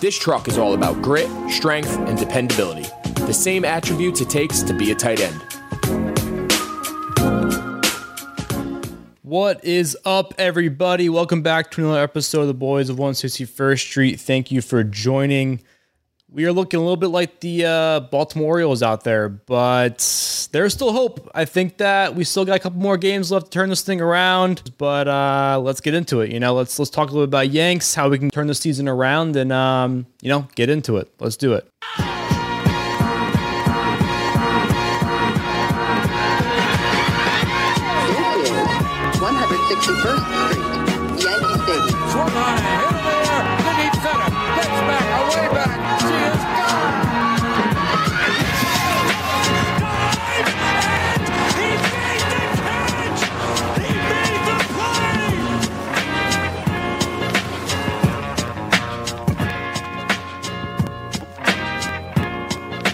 This truck is all about grit, strength, and dependability, the same attributes it takes to be a tight end. What is up, everybody? Welcome back to another episode of the Boys of 161st Street. Thank you for joining. We are looking a little bit like the uh, Baltimore Orioles out there, but there's still hope. I think that we still got a couple more games left to turn this thing around. But uh, let's get into it. You know, let's let's talk a little bit about Yanks, how we can turn the season around, and um, you know, get into it. Let's do it. 161st Street,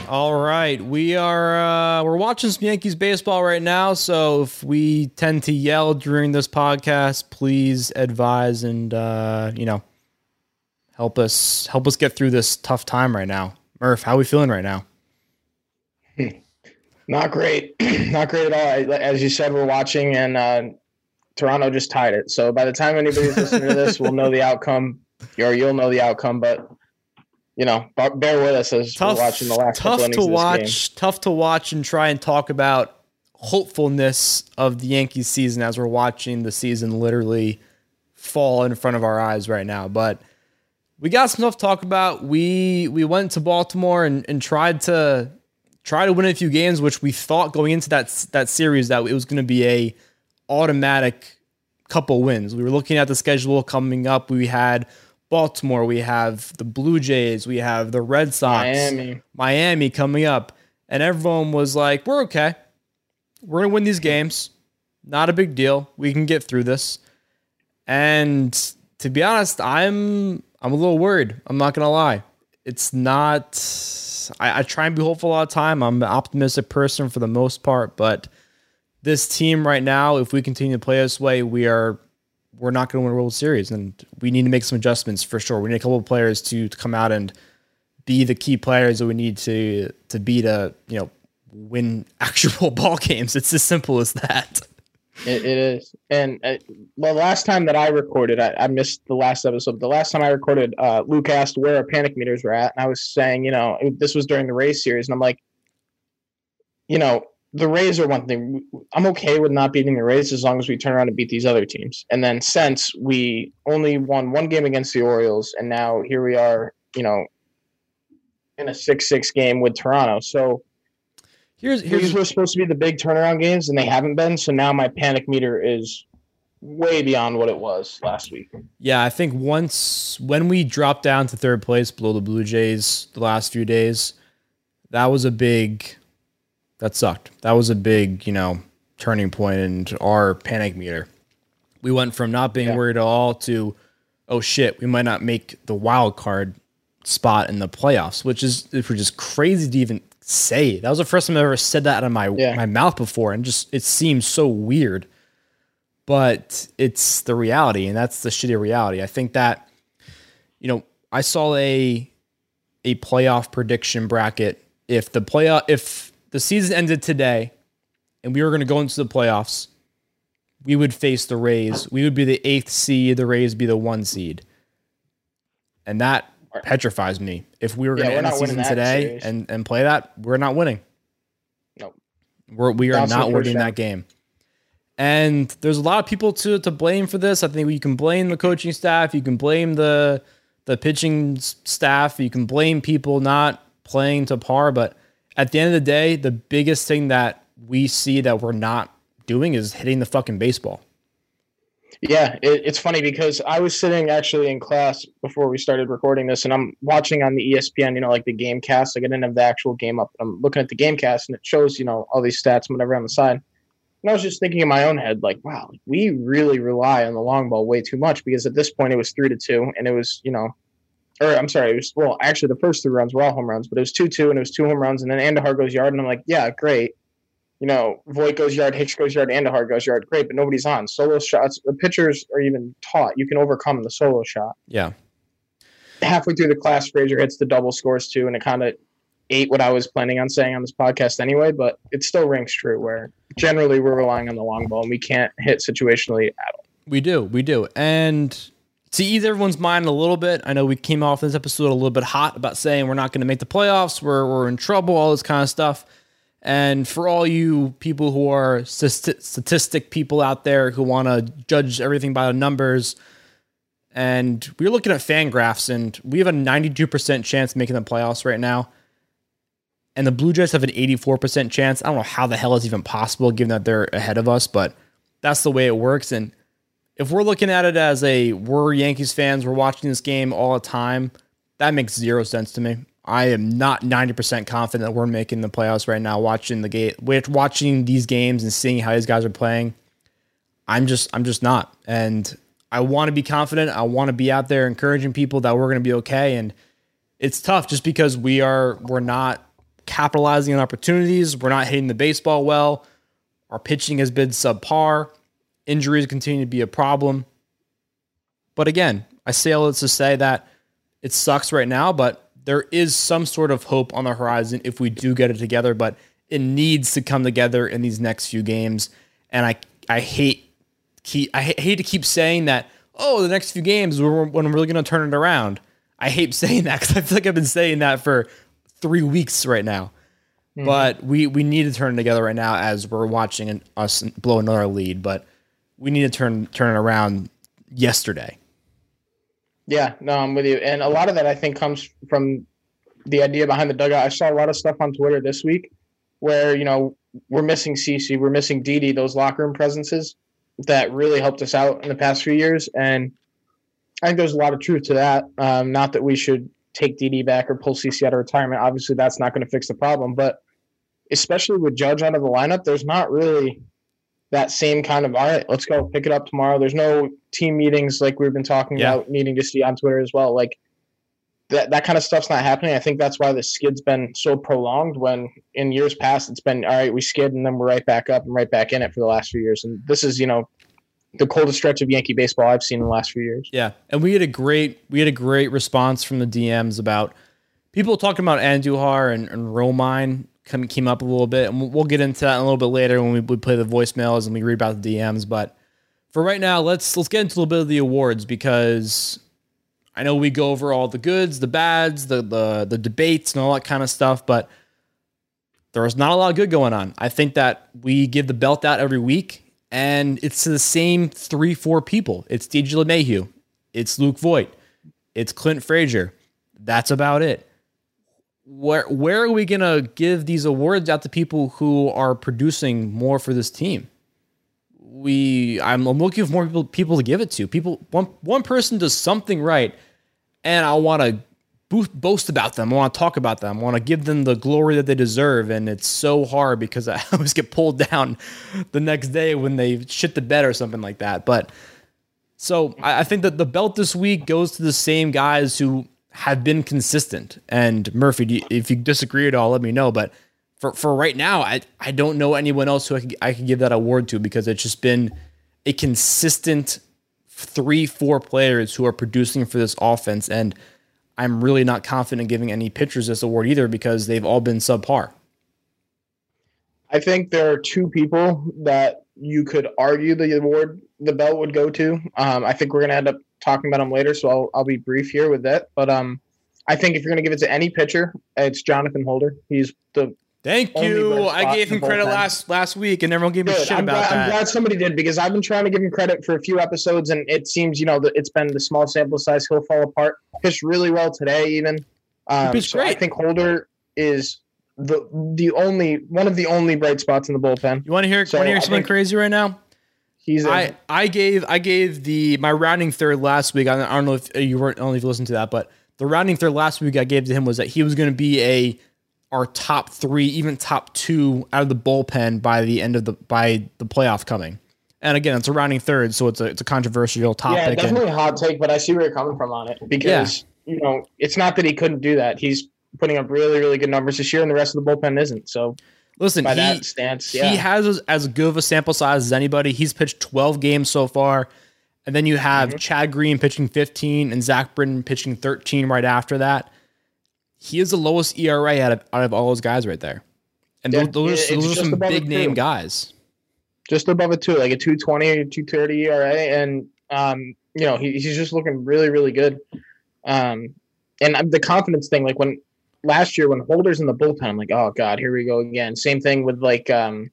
All right, we are uh, we're watching some Yankees baseball right now. So if we tend to yell during this podcast, please advise and uh, you know help us help us get through this tough time right now. Murph, how are we feeling right now? Not great. Not great at all. As you said, we're watching, and uh, Toronto just tied it. So by the time anybody's listening to this, we'll know the outcome, or you'll know the outcome. But you know, bear with us as Tough, we're watching the last tough to watch. game. Tough to watch and try and talk about hopefulness of the Yankees season as we're watching the season literally fall in front of our eyes right now. But we got some stuff to talk about. We we went to Baltimore and, and tried to try to win a few games, which we thought going into that that series that it was going to be a automatic couple wins. We were looking at the schedule coming up. We had Baltimore, we have the Blue Jays, we have the Red Sox, Miami. Miami coming up, and everyone was like, "We're okay. We're gonna win these games. Not a big deal. We can get through this." And to be honest, I'm I'm a little worried. I'm not gonna lie. It's not. I, I try and be hopeful a lot of time. I'm an optimistic person for the most part, but this team right now, if we continue to play this way, we are we're not going to win a World Series, and we need to make some adjustments for sure. We need a couple of players to, to come out and be the key players that we need to to be to you know win actual ball games. It's as simple as that. It, it is. And uh, the last time that I recorded, I, I missed the last episode. The last time I recorded, uh, Luke asked where our panic meters were at, and I was saying, you know, this was during the Rays series, and I'm like, you know, the Rays are one thing. I'm okay with not beating the Rays as long as we turn around and beat these other teams. And then since we only won one game against the Orioles, and now here we are, you know, in a six-six game with Toronto. So Here's here's these were supposed to be the big turnaround games, and they haven't been. So now my panic meter is way beyond what it was last week. Yeah, I think once when we dropped down to third place below the Blue Jays the last few days, that was a big that sucked. That was a big, you know, turning point in our panic meter. We went from not being Yeah. worried at all to oh shit, we might not make the wild card spot in the playoffs, which is which is crazy to even say. That was the first time I ever said that out of my Yeah. my mouth before and just it seems so weird but it's the reality and that's the shitty reality i think that you know i saw a a playoff prediction bracket if the playoff if the season ended today and we were going to go into the playoffs. We would face the rays. We would be the eighth seed. The rays be the one seed. And that petrifies me. If we were Yeah, going to we're end the season today series. and and play that we're not winning. Nope. we're, we are not winning that game. And there's a lot of people to to blame for this. I think you can blame the coaching staff, you can blame the the pitching staff, you can blame people not playing to par, but at the end of the day, the biggest thing that we see that we're not doing is hitting the fucking baseball. Yeah, it, it's funny because I was sitting actually in class before we started recording this, and I'm watching on the ESPN, you know, like the game cast. Like I didn't have the actual game up. I'm looking at the game cast, and it shows, you know, all these stats, and whatever on the side. And I was just thinking in my own head, like, wow, we really rely on the long ball way too much because at this point it was three to two, and it was, you know, or I'm sorry, it was well, actually the first three runs were all home runs, but it was two two, and it was two home runs, and then Andujar goes yard, and I'm like, yeah, great. You know, Voit goes yard, Hicks goes yard, Andujar goes yard, great, but nobody's on. Solo shots, the pitchers are even taught you can overcome the solo shot. Yeah. Halfway through the class, Frazier hits the double scores too, and it kind of ate what I was planning on saying on this podcast anyway, but it still rings true where generally we're relying on the long ball and we can't hit situationally at all. We do, we do. And to ease everyone's mind a little bit, I know we came off this episode a little bit hot about saying we're not going to make the playoffs, we're, we're in trouble, all this kind of stuff. And for all you people who are statistic people out there who want to judge everything by the numbers, and we're looking at FanGraphs, and we have a 92% chance making the playoffs right now. And the Blue Jays have an 84% chance. I don't know how the hell is even possible given that they're ahead of us, but that's the way it works. And if we're looking at it as a we're Yankees fans, we're watching this game all the time, that makes zero sense to me. I am not 90% confident that we're making the playoffs right now watching the game watching these games and seeing how these guys are playing. I'm just I'm just not. And I want to be confident. I want to be out there encouraging people that we're going to be okay and it's tough just because we are we're not capitalizing on opportunities, we're not hitting the baseball well. Our pitching has been subpar. Injuries continue to be a problem. But again, I say all this to say that it sucks right now, but there is some sort of hope on the horizon if we do get it together. But it needs to come together in these next few games. And I I hate keep I hate to keep saying that. Oh, the next few games when we're really going to turn it around. I hate saying that because I feel like I've been saying that for three weeks right now. Mm-hmm. But we we need to turn it together right now as we're watching an, us blow another lead. But we need to turn turn it around yesterday. Yeah, no, I'm with you. And a lot of that I think comes from the idea behind the dugout. I saw a lot of stuff on Twitter this week where, you know, we're missing CC, we're missing Didi, those locker room presences that really helped us out in the past few years. And I think there's a lot of truth to that. Um, not that we should take DD back or pull CC out of retirement. Obviously, that's not going to fix the problem. But especially with Judge out of the lineup, there's not really that same kind of all right, let's go pick it up tomorrow. There's no team meetings like we've been talking Yeah. about needing to see on Twitter as well. Like that that kind of stuff's not happening. I think that's why the skid's been so prolonged when in years past it's been all right, we skid and then we're right back up and right back in it for the last few years. And this is, you know, the coldest stretch of Yankee baseball I've seen in the last few years. Yeah, and we had a great we had a great response from the DMs about people talking about Andujar and, and Romine come, came up a little bit, and we'll, get into that a little bit later when we, we play the voicemails and we read about the DMs. But for right now, let's let's get into a little bit of the awards because I know we go over all the goods, the bads, the the the debates, and all that kind of stuff, but there's not a lot of good going on. I think that we give the belt out every week, and it's the same three, four people. It's DJ LeMahieu, it's Luke Voit, it's Clint Frazier. That's about it. Where where are we gonna give these awards out to people who are producing more for this team? We I'm, I'm looking for more people people to give it to. People one one person does something right, and I want to boast about them. I want to talk about them. I want to give them the glory that they deserve. And it's so hard because I always get pulled down the next day when they shit the bed or something like that. But so I think that the belt this week goes to the same guys who have been consistent. And Murphy, you- if you disagree at all, let me know. But for, for right now, I, I don't know anyone else who I could, I could give that award to because it's just been a consistent three, four players who are producing for this offense. And I'm really not confident in giving any pitchers this award either because they've all been subpar. I think there are two people that you could argue the award the belt would go to. Um, I think we're gonna end up talking about him later, so I'll I'll be brief here with that. But um, I think if you're gonna give it to any pitcher, it's Jonathan Holder. He's the Thank you. I gave him credit bullpen. last last week, and everyone gave me shit I'm, about glad, I'm glad somebody did because I've been trying to give him credit for a few episodes, and it seems you know that it's been the small sample size. He'll fall apart. Pitched really well today, even. Um, so I think Holder is the the only one of the only bright spots in the bullpen. You want to hear? So want to hear something think- crazy right now? He's I gave I gave the my rounding third last week. I don't, I don't know if uh, you weren't I don't know if you listened to that, but the rounding third last week I gave to him was that he was going to be a our top three, even top two out of the bullpen by the end of the by the playoff coming. And again, it's a rounding third, so it's a it's a controversial yeah, topic. and- definitely a hot take, but I see where you're coming from on it because you know it's not that he couldn't do that. He's putting up really, really good numbers this year, and the rest of the bullpen isn't. So listen, by he, that stance, yeah, he has as, as good of a sample size as anybody. He's pitched 12 games so far. And then you have Mm-hmm. Chad Green pitching 15 and Zach Britton pitching 13 right after that. He is the lowest ERA out of, out of all those guys right there. And Yeah, those, those, are- those are some big name guys. just above a two, like a 220 or 230 ERA. And, um, you know, he, he's just looking really, really good. Um, and the confidence thing, like when last year when Holder's in the bullpen, I'm like, oh God, here we go again. Same thing with like, um,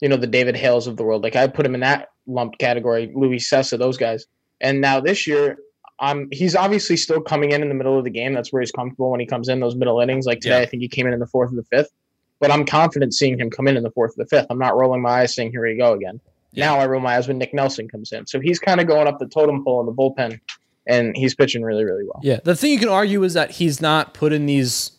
you know, the David Hales of the world. Like I put him in that lumped category, Luis Cessa, those guys. And now this year, um, he's obviously still coming in in the middle of the game. That's where he's comfortable when he comes in those middle innings. Like today, Yeah. I think he came in in the fourth or the fifth. But I'm confident seeing him come in in the fourth or the fifth. I'm not rolling my eyes saying, here we go again. Now I roll my eyes when Nick Nelson comes in. So he's kind of going up the totem pole in the bullpen, and he's pitching really, really well. Yeah. The thing you can argue is that he's not put in these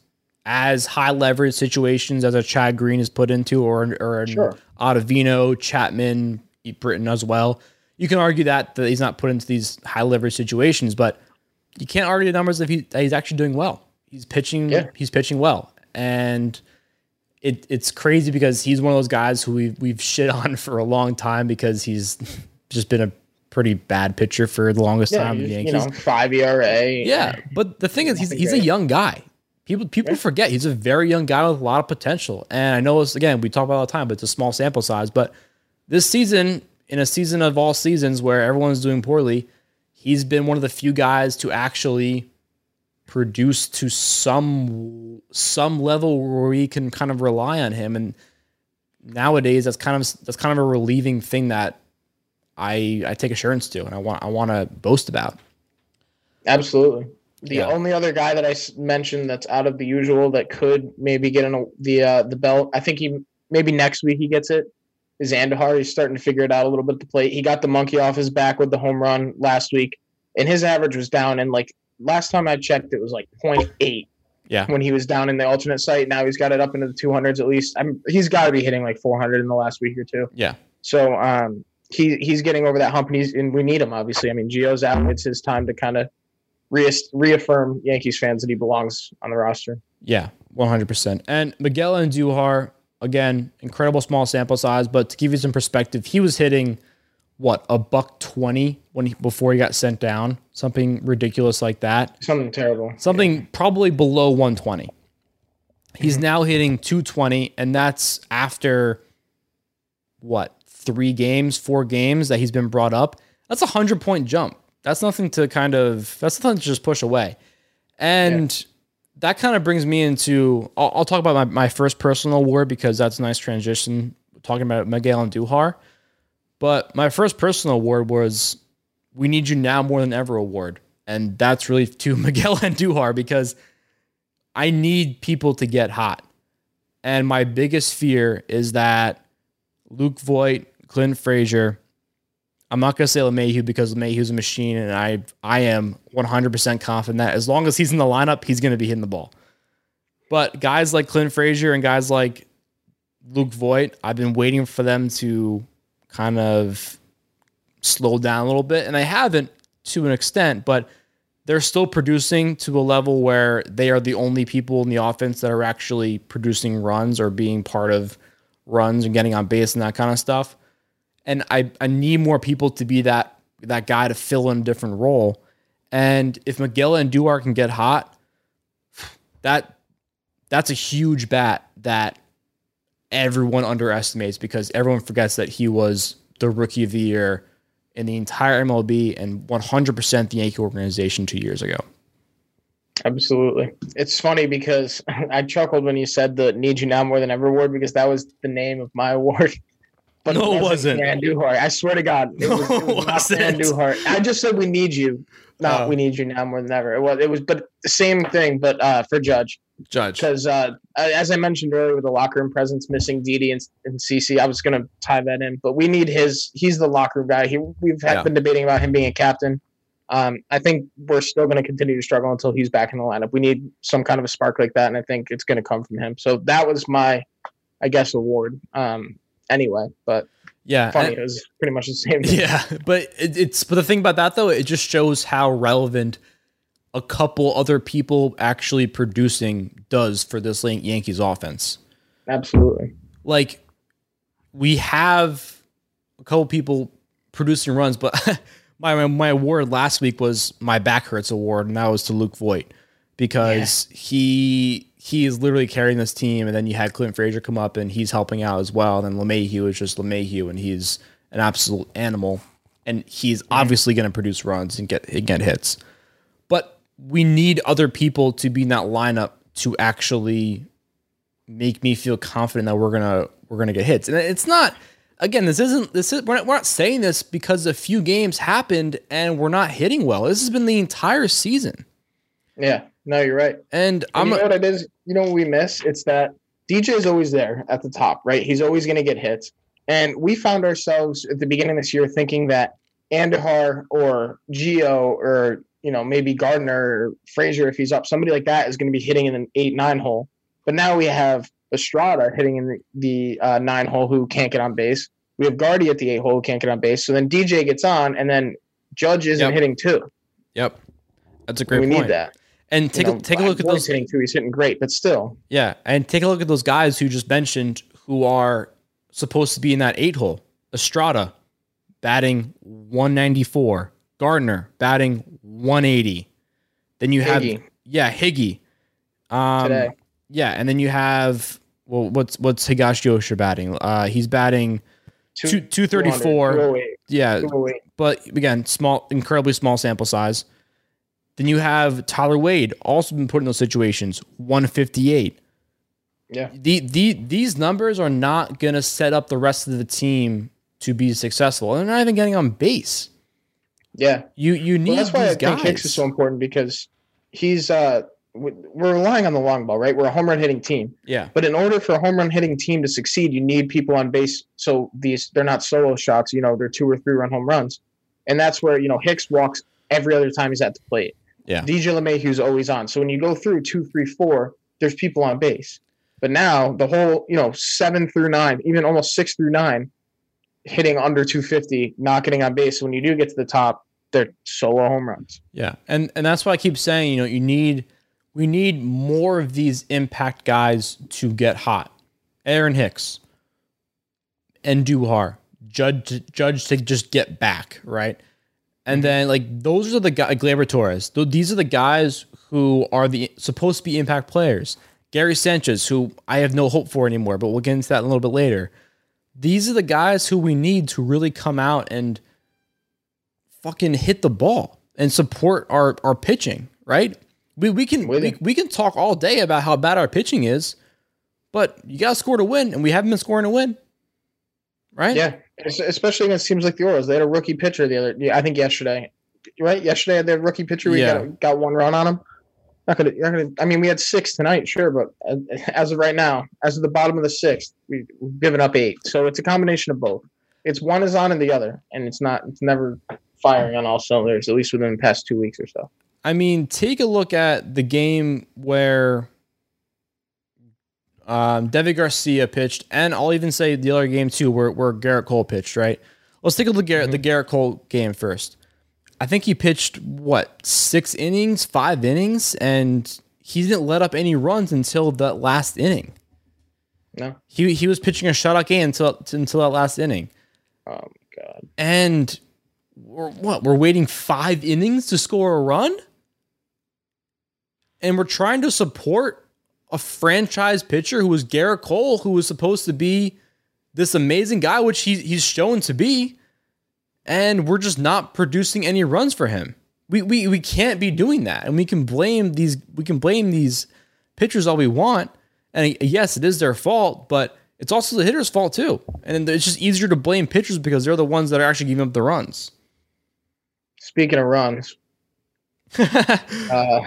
as high leverage situations as a Chad Green is put into, or or an Sure. Ottavino, Chapman, Britton as well. You can argue that that he's not put into these high leverage situations, but you can't argue the numbers if he that he's actually doing well. He's pitching. Yeah. He's pitching well, and it it's crazy because he's one of those guys who we've we've shit on for a long time because he's just been a pretty bad pitcher for the longest Yeah, time. Yankees. you know, five ERA. Yeah, but the thing is, he's he's a young guy. People people forget he's a very young guy with a lot of potential. And I know it's again we talk about it all the time, but it's a small sample size. But this season, in a season of all seasons where everyone's doing poorly, he's been one of the few guys to actually produce to some some level where we can kind of rely on him. And nowadays, that's kind of that's kind of a relieving thing that I I take assurance to, and I want I want to boast about. Absolutely. The Yeah. only other guy that I mentioned that's out of the usual that could maybe get in a, the uh, the belt, I think he maybe next week he gets it. Is Andujar? He's starting to figure it out a little bit at the plate. He got the monkey off his back with the home run last week, and his average was down. And like last time I checked, it was like 0.8 Yeah. when he was down in the alternate site. Now he's got it up into the 200s at least. I'm, he's got to be hitting like 400 in the last week or two. Yeah. So um, he he's getting over that hump, and, he's, and we need him obviously. I mean, Gio's out; it's his time to kind of re- reaffirm Yankees fans that he belongs on the roster. Yeah, one hundred percent. And Miguel Andujar, again, incredible small sample size, but to give you some perspective, he was hitting what a buck twenty when he, before he got sent down, something ridiculous like that, Something terrible. something probably below one twenty. He's mm-hmm. now hitting two twenty, and that's after what three games, four games that he's been brought up. That's a hundred point jump. That's nothing to kind of that's nothing to just push away. And that kind of brings me into I'll, I'll talk about my, my first personal award because that's a nice transition talking about Miguel Andujar. But my first personal award was We Need You Now More Than Ever award. And that's really to Miguel Andujar because I need people to get hot. And my biggest fear is that Luke Voit, Clint Frazier, I'm not going to say LeMahieu because LeMahieu's a machine, and I I am 100% confident that as long as he's in the lineup, he's going to be hitting the ball. But guys like Clint Frazier and guys like Luke Voit, I've been waiting for them to kind of slow down a little bit, and they haven't to an extent, but they're still producing to a level where they are the only people in the offense that are actually producing runs or being part of runs and getting on base and that kind of stuff and I, I need more people to be that that guy to fill in a different role. And if Miguel Andujar can get hot, that that's a huge bat that everyone underestimates because everyone forgets that he was the rookie of the year in the entire MLB and 100% the Yankee organization two years ago. Absolutely. It's funny because I chuckled when you said the "Need You Now More Than Ever" award because that was the name of my award. But No, it wasn't. Andujar. I swear to God, it was, No, it was it not wasn't. Andujar. I just said we need you. Not Oh. we need you now more than ever. It was, it was, but the same thing, but uh, for Judge. Judge. because uh, as I mentioned earlier, with the locker room presence missing Didi and, and CC, I was going to tie that in. But we need his. He's the locker room guy. He, we've had, Yeah. been debating about him being a captain. Um, I think we're still going to continue to struggle until he's back in the lineup. We need some kind of a spark like that, and I think it's going to come from him. So that was my, I guess, award. Um, anyway, but Yeah. funny, and- it was pretty much the same. thing. Yeah, but it, it's but the thing about that though, it just shows how relevant a couple other people actually producing does for this Yankees offense. absolutely. Like we have a couple people producing runs, but my my award last week was my back hurts award, and that was to Luke Voit because he he is literally carrying this team, and then you had Clint Frazier come up and he's helping out as well. And then LeMahieu is just LeMahieu, and he's an absolute animal, and he's obviously going to produce runs and get and get hits. But we need other people to be in that lineup to actually make me feel confident that we're gonna we're gonna get hits. And it's not again, this isn't this is we're not, we're not saying this because a few games happened and we're not hitting well. This has been the entire season. Yeah. No, you're right. And And I'm you know what it is? You know what we miss? It's that DJ is always there at the top, right? He's always going to get hits. And we found ourselves at the beginning of this year thinking that Andujar or Geo or you know maybe Gardner or Frazier if he's up, somebody like that is going to be hitting in an eight nine hole. But now we have Estrada hitting in the, the uh, nine hole who can't get on base. We have Guardy at the eight hole who can't get on base. So then DJ gets on, and then Judge isn't Yep. hitting two. Yep. That's a great we point. need that. And take You a take a look at those hitting two. He's hitting great, but still, Yeah, and take a look at those guys who just mentioned who are supposed to be in that eight hole. Estrada batting 194, Gardner batting 180. Then you have Higgy. yeah, Higgy. Um Today. yeah, and then you have well what's what's Higashioshi batting? Uh he's batting two, 234. Yeah, 208. but again, small, incredibly small sample size. Then you have Tyler Wade, also been put in those situations, 158 Yeah. the, the these numbers are not going to set up the rest of the team to be successful. They're not even getting on base. Yeah. You you need Well, that's why I these think. Hicks is so important because he's uh we're relying on the long ball, right? We're a home run hitting team. yeah, But in order for a home run hitting team to succeed, you need people on base so these they're not solo shots, you know, they're two or three run home runs. And that's where, you know, Hicks walks every other time he's at the plate. Yeah. DJ LeMahieu's always on. So when you go through two, three, four, there's people on base. But now the whole, you know, seven through nine, even almost six through nine, hitting under 250, not getting on base. So When you do get to the top, they're solo home runs. yeah, and and that's why I keep saying you know you need we need more of these impact guys to get hot. Aaron Hicks and Duhar, Judge Judge to just get back right, and mm-hmm. then like those are the guys. Gleyber Torres. Th- These are the guys who are the supposed to be impact players. Gary Sanchez, who I have no hope for anymore, but we'll get into that a little bit later. These are the guys who we need to really come out and fucking hit the ball and support our our pitching, right? We we can we, we can talk all day about how bad our pitching is, but you got to score to win, and we haven't been scoring to win, right? Yeah, especially against teams like the Orioles. They had a rookie pitcher the other, yeah, I think yesterday, right? Yesterday they had a rookie pitcher. We Yeah. got, got one run on him. Not gonna, not gonna. I mean, we had six tonight, sure, but uh, as of right now, as of the bottom of the sixth, we, we've given up eight. So it's a combination of both. It's one is on and the other, and it's not. It's never firing on all cylinders. At least within the past two weeks or so. I mean, take a look at the game where um, Deivi Garcia pitched, and I'll even say the other game too, where, where Gerrit Cole pitched. Right? Let's take a look at the Gerrit Cole game first. I think he pitched what six innings, five innings, and he didn't let up any runs until that last inning. No. He he was pitching a shutout game until until that last inning, Oh my god. and we're what we're waiting five innings to score a run, and we're trying to support a franchise pitcher who was Gerrit Cole, who was supposed to be this amazing guy, which he, he's shown to be, and we're just not producing any runs for him. We, we we can't be doing that, and we can blame these we can blame these pitchers all we want, and yes, it is their fault, but it's also the hitter's fault too. And it's just easier to blame pitchers because they're the ones that are actually giving up the runs. Speaking of runs, uh,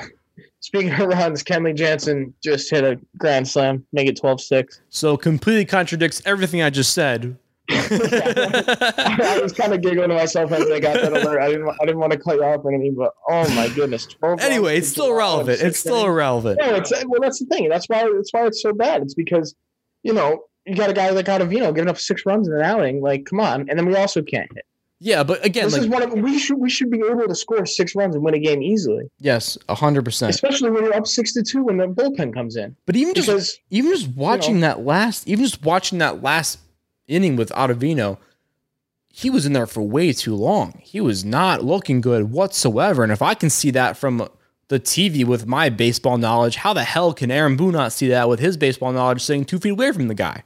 speaking of runs, Kenley Jansen just hit a grand slam, make it 12-6. So completely contradicts everything I just said. I was kind of giggling to myself as I got that alert. I didn't. I didn't want to cut you off or anything, but oh my goodness! 12 Anyway, it's still relevant. It's still irrelevant. No, it's well. That's the thing. That's why. That's why it's so bad. It's because you know you got a guy like Ottavino giving up six runs in an outing. Like, come on. And then we also can't hit. Yeah, but again, This is one of we should we should be able to score six runs and win a game easily, yes, hundred percent. especially when you're up six to two when the bullpen comes in. But even just even just watching that last, even just watching that last inning with Ottavino, he was in there for way too long. He was not looking good whatsoever. And if I can see that from the TV with my baseball knowledge, how the hell can Aaron Boone not see that with his baseball knowledge sitting two feet away from the guy?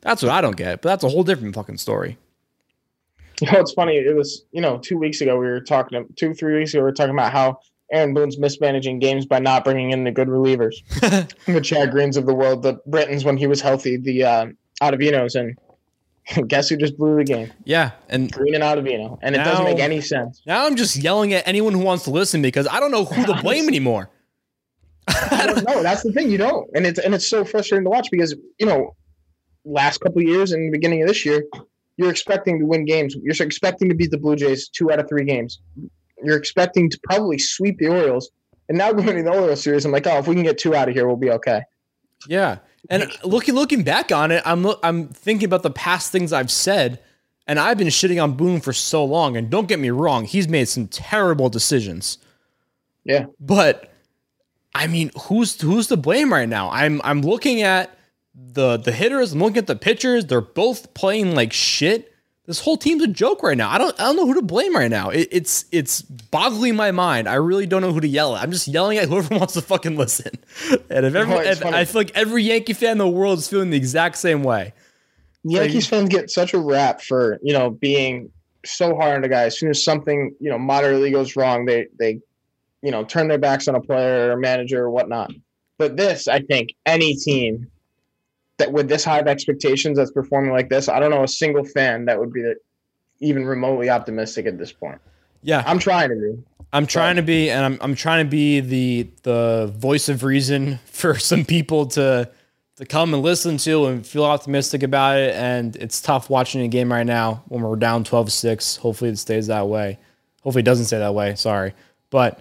That's what I don't get. But that's a whole different fucking story. You know, it's funny. It was, you know, two weeks ago we were talking, two, three weeks ago we were talking about how Aaron Boone's mismanaging games by not bringing in the good relievers, the Chad Greens of the world, the Brittons when he was healthy, the uh, Ottavinos, and guess who just blew the game? Yeah, and Green and Ottavino, and it doesn't make any sense. now I'm just yelling at anyone who wants to listen because I don't know who to blame anymore. I don't know. That's the thing. You don't, and it's and it's so frustrating to watch because you know, last couple of years and the beginning of this year, you're expecting to win games. You're expecting to beat the Blue Jays two out of three games. You're expecting to probably sweep the Orioles, and now going to the Orioles series, I'm like, oh, if we can get two out of here, we'll be okay. Yeah, and looking looking back on it, I'm I'm thinking about the past things I've said, and I've been shitting on Boone for so long. And don't get me wrong, he's made some terrible decisions. Yeah, But I mean, who's who's to blame right now? I'm I'm looking at the the hitters. I'm looking at the pitchers. They're both playing like shit. This whole team's a joke right now. I don't I don't know who to blame right now. It, it's it's boggling my mind. I really don't know who to yell at. I'm just yelling at whoever wants to fucking listen. And if every, it's if- I feel like every Yankee fan in the world is feeling the exact same way. Yankees fans get such a rap for you know being so hard on a guy. As soon as something you know moderately goes wrong, they they you know turn their backs on a player or manager or whatnot. But this, I think, any team that with this high of expectations that's performing like this, I don't know a single fan that would be even remotely optimistic at this point. Yeah, I'm trying to be. I'm trying to be, and I'm I'm trying to be the the voice of reason for some people to to come and listen to and feel optimistic about it. And it's tough watching a game right now when we're down 12-6. Hopefully it stays that way. Hopefully it doesn't stay that way. Sorry, but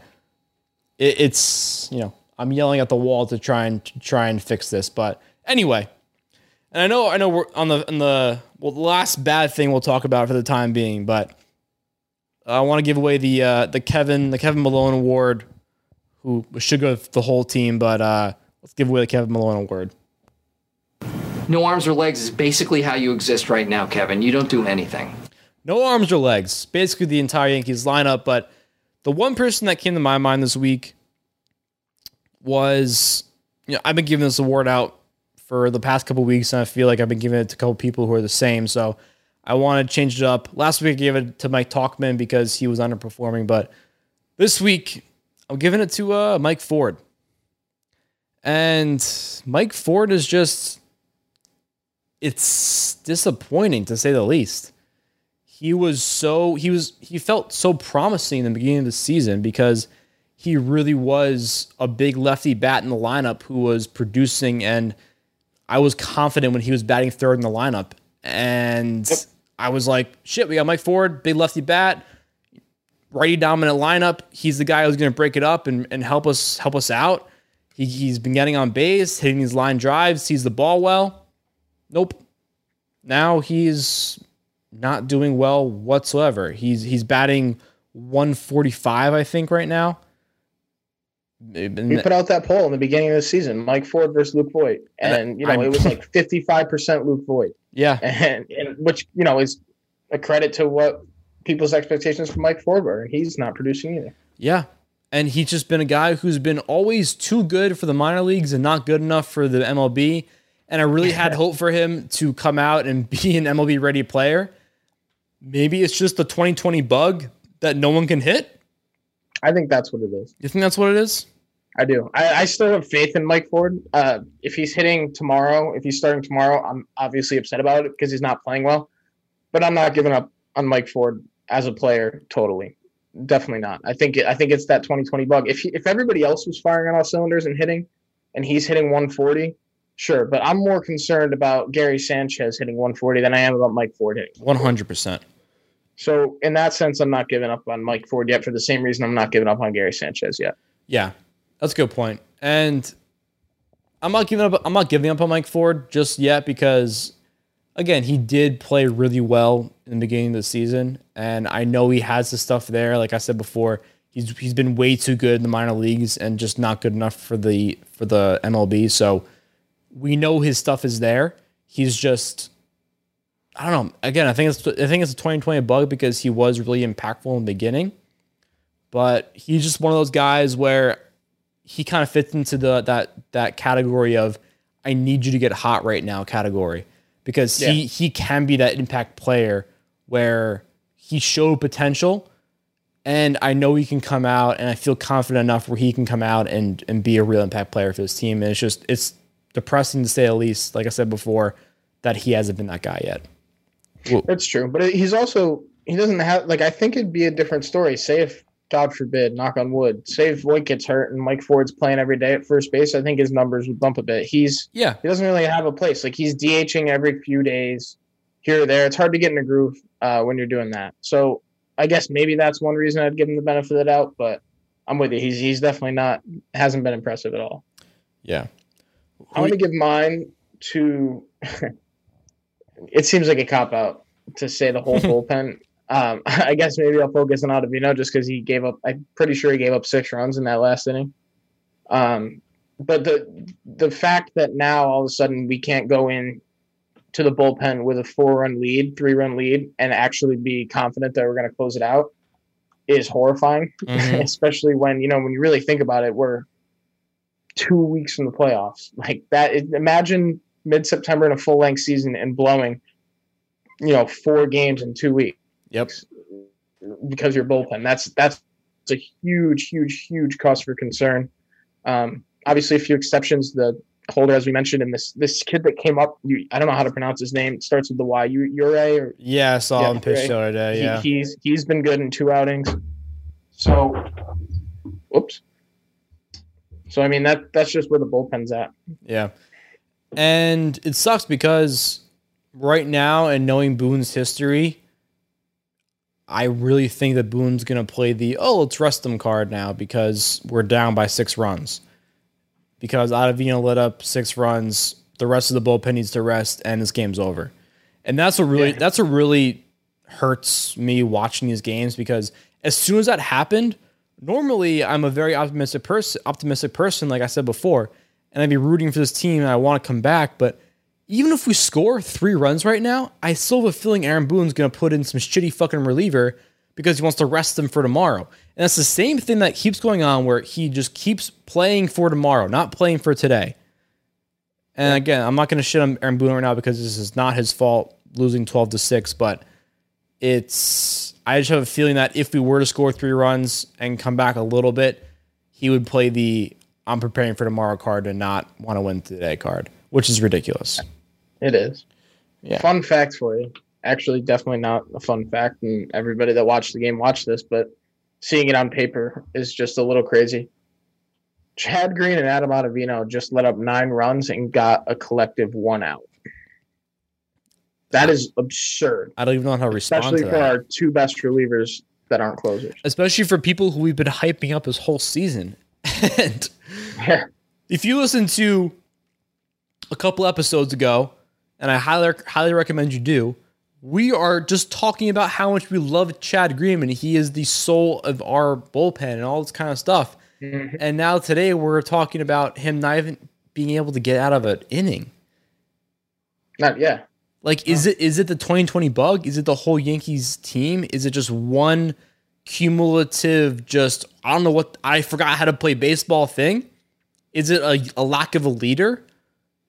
it, it's you know I'm yelling at the wall to try and to try and fix this. But anyway, and I know I know we're on the on the well the last bad thing we'll talk about for the time being, but. I want to give away the uh, the Kevin the Kevin Malone Award, who should go to the whole team, but uh, let's give away the Kevin Malone Award. No arms or legs is basically how you exist right now, Kevin. You don't do anything. No arms or legs, basically the entire Yankees lineup. But the one person that came to my mind this week was, you know, I've been giving this award out for the past couple weeks, and I feel like I've been giving it to a couple people who are the same. So I want to change it up. Last week I gave it to Mike Tauchman because he was underperforming, but this week I'm giving it to uh, Mike Ford. And Mike Ford is just, it's disappointing to say the least he was so he was he felt so promising in the beginning of the season because he really was a big lefty bat in the lineup who was producing and I was confident when he was batting third in the lineup. And I was like shit we got Mike Ford big lefty bat righty dominant lineup. He's the guy who's going to break it up and, and help us help us out. He, he's been getting on base hitting these line drives sees the ball well. Nope. Now he's not doing well whatsoever. He's he's batting 145, I think, right now. We put out that poll in the beginning of the season: Mike Ford versus Luke Voit, and you know I'm- it was like 55 percent Luke Voit. yeah, and, and which you know is a credit to what people's expectations for Mike Ford were. and He's not producing either. yeah. And he's just been a guy who's been always too good for the minor leagues and not good enough for the MLB. And I really had hope for him to come out and be an MLB ready player. Maybe it's just the 2020 bug that no one can hit. I think that's what it is. You think that's what it is? I do. I, I still have faith in Mike Ford. Uh, if he's hitting tomorrow, if he's starting tomorrow, I'm obviously upset about it because he's not playing well. But I'm not giving up on Mike Ford as a player totally. Definitely not. I think it, I think it's that 2020 bug. If he, if everybody else was firing on all cylinders and hitting, and he's hitting 140, sure. But I'm more concerned about Gary Sanchez hitting 140 than I am about Mike Ford hitting. One hundred percent. So in that sense, I'm not giving up on Mike Ford yet. For the same reason, I'm not giving up on Gary Sanchez yet. Yeah, that's a good point. And I'm not giving up. I'm not giving up on Mike Ford just yet because, again, he did play really well in the beginning of the season, and I know he has the stuff there. Like I said before, he's he's been way too good in the minor leagues and just not good enough for the for the MLB. So we know his stuff is there. He's just. I don't know. Again, I think it's I think it's a 2020 bug because he was really impactful in the beginning, but he's just one of those guys where he kind of fits into the that that category of I need you to get hot right now category because he Yeah. he can be that impact player where he showed potential and I know he can come out and I feel confident enough where he can come out and and be a real impact player for this team and it's just it's depressing to say the least like I said before that he hasn't been that guy yet. That's true, but he's also he doesn't have like I think it'd be a different story. Say if God forbid, knock on wood, say if Voit gets hurt and Mike Ford's playing every day at first base, I think his numbers would bump a bit. He's Yeah. he doesn't really have a place. Like he's DHing every few days, here or there. It's hard to get in a groove uh, when you're doing that. So I guess maybe that's one reason I'd give him the benefit of the doubt. But I'm with you. He's he's definitely not hasn't been impressive at all. Yeah. I'm going to give mine to. it seems like a cop out to say the whole bullpen. Um, I guess maybe I'll focus on Ottavino just because he gave up. I'm pretty sure he gave up six runs in that last inning. Um, but the the fact that now all of a sudden we can't go in to the bullpen with a four run lead, three run lead, and actually be confident that we're going to close it out is horrifying. Mhm. Especially when you know when you really think about it, we're two weeks from the playoffs. Like that. Imagine mid September in a full length season and blowing, you know, four games in two weeks Yep. because your bullpen. That's that's a huge, huge, huge cause for concern. Um, obviously, a few exceptions. The holder, as we mentioned, and this this kid that came up, you, I don't know how to pronounce his name. It starts with the Y. You, Ure or Yeah, I saw Yeah, him pitch the other day. he- Yeah. he's he's been good in two outings. So, whoops. So I mean that that's just where the bullpen's at. Yeah. And it sucks because right now, and knowing Boone's history, I really think that Boone's going to play the, oh, let's rest them card now because we're down by six runs. Because Ottavino let up six runs, the rest of the bullpen needs to rest, and this game's over. And that's what really, Yeah. that's what really hurts me watching these games because as soon as that happened, normally I'm a very optimistic person, optimistic person, like I said before, and I'd be rooting for this team and I want to come back. But even if we score three runs right now, I still have a feeling Aaron Boone's going to put in some shitty fucking reliever because he wants to rest them for tomorrow. And that's the same thing that keeps going on where he just keeps playing for tomorrow, not playing for today. And again, I'm not going to shit on Aaron Boone right now because this is not his fault losing 12 to 6, but it's I just have a feeling that if we were to score three runs and come back a little bit, he would play the I'm preparing for tomorrow card and not want to win today card, which is ridiculous. It is. Yeah. Fun fact for you. Actually, definitely not a fun fact, and everybody that watched the game watched this, but seeing it on paper is just a little crazy. Chad Green and Adam Ottavino just let up nine runs and got a collective one out. That is absurd, I don't even know how to respond especially to for that. our two best relievers that aren't closers. Especially for people who we've been hyping up this whole season. and. if you listen to a couple episodes ago, and I highly highly recommend you do, we are just talking about how much we love Chad Green and he is the soul of our bullpen and all this kind of stuff. Mm-hmm. And now today we're talking about him not even being able to get out of an inning. Not yeah. Like, is it is it the 2020 bug? Is it the whole Yankees team? Is it just one cumulative? Just I don't know what I forgot how to play baseball thing. Is it a, a lack of a leader?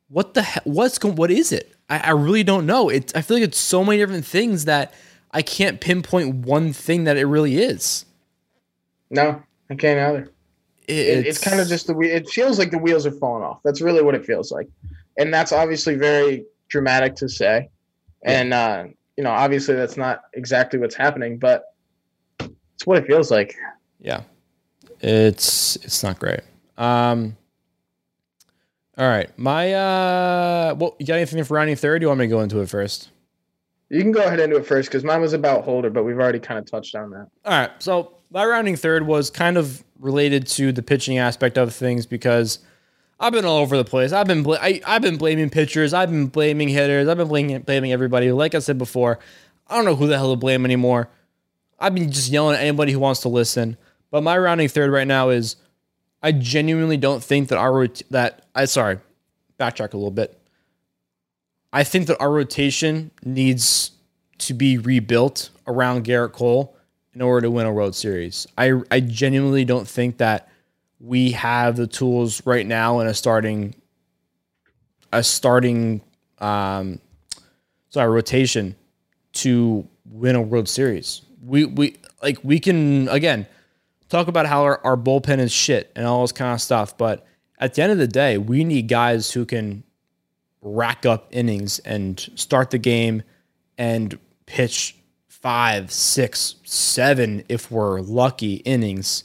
What the he- what's going? What is it? I, I really don't know. It's I feel like it's so many different things that I can't pinpoint one thing that it really is. No, I can't either. It, it's kind of just the it feels like the wheels are falling off. That's really what it feels like, and that's obviously very dramatic to say, and uh, you know obviously that's not exactly what's happening, but it's what it feels like. yeah, it's it's not great. Um, all right, my uh, well, you got anything for rounding third? Do you want me to go into it first? You can go ahead and do it first because mine was about Holder, but we've already kind of touched on that. All right. So my rounding third was kind of related to the pitching aspect of things because I've been all over the place. I've been bl- I, I've been blaming pitchers. I've been blaming hitters. I've been blaming blaming everybody. Like I said before, I don't know who the hell to blame anymore. I've been just yelling at anybody who wants to listen. But my rounding third right now is I genuinely don't think that our that I sorry, backtrack a little bit. I think that our rotation needs to be rebuilt around Gerrit Cole in order to win a World Series. I I genuinely don't think that we have the tools right now in a starting a starting um sorry rotation to win a World Series. We we like we can again talk about how our, our bullpen is shit and all this kind of stuff, but at the end of the day, we need guys who can rack up innings and start the game and pitch five, six, seven, if we're lucky, innings,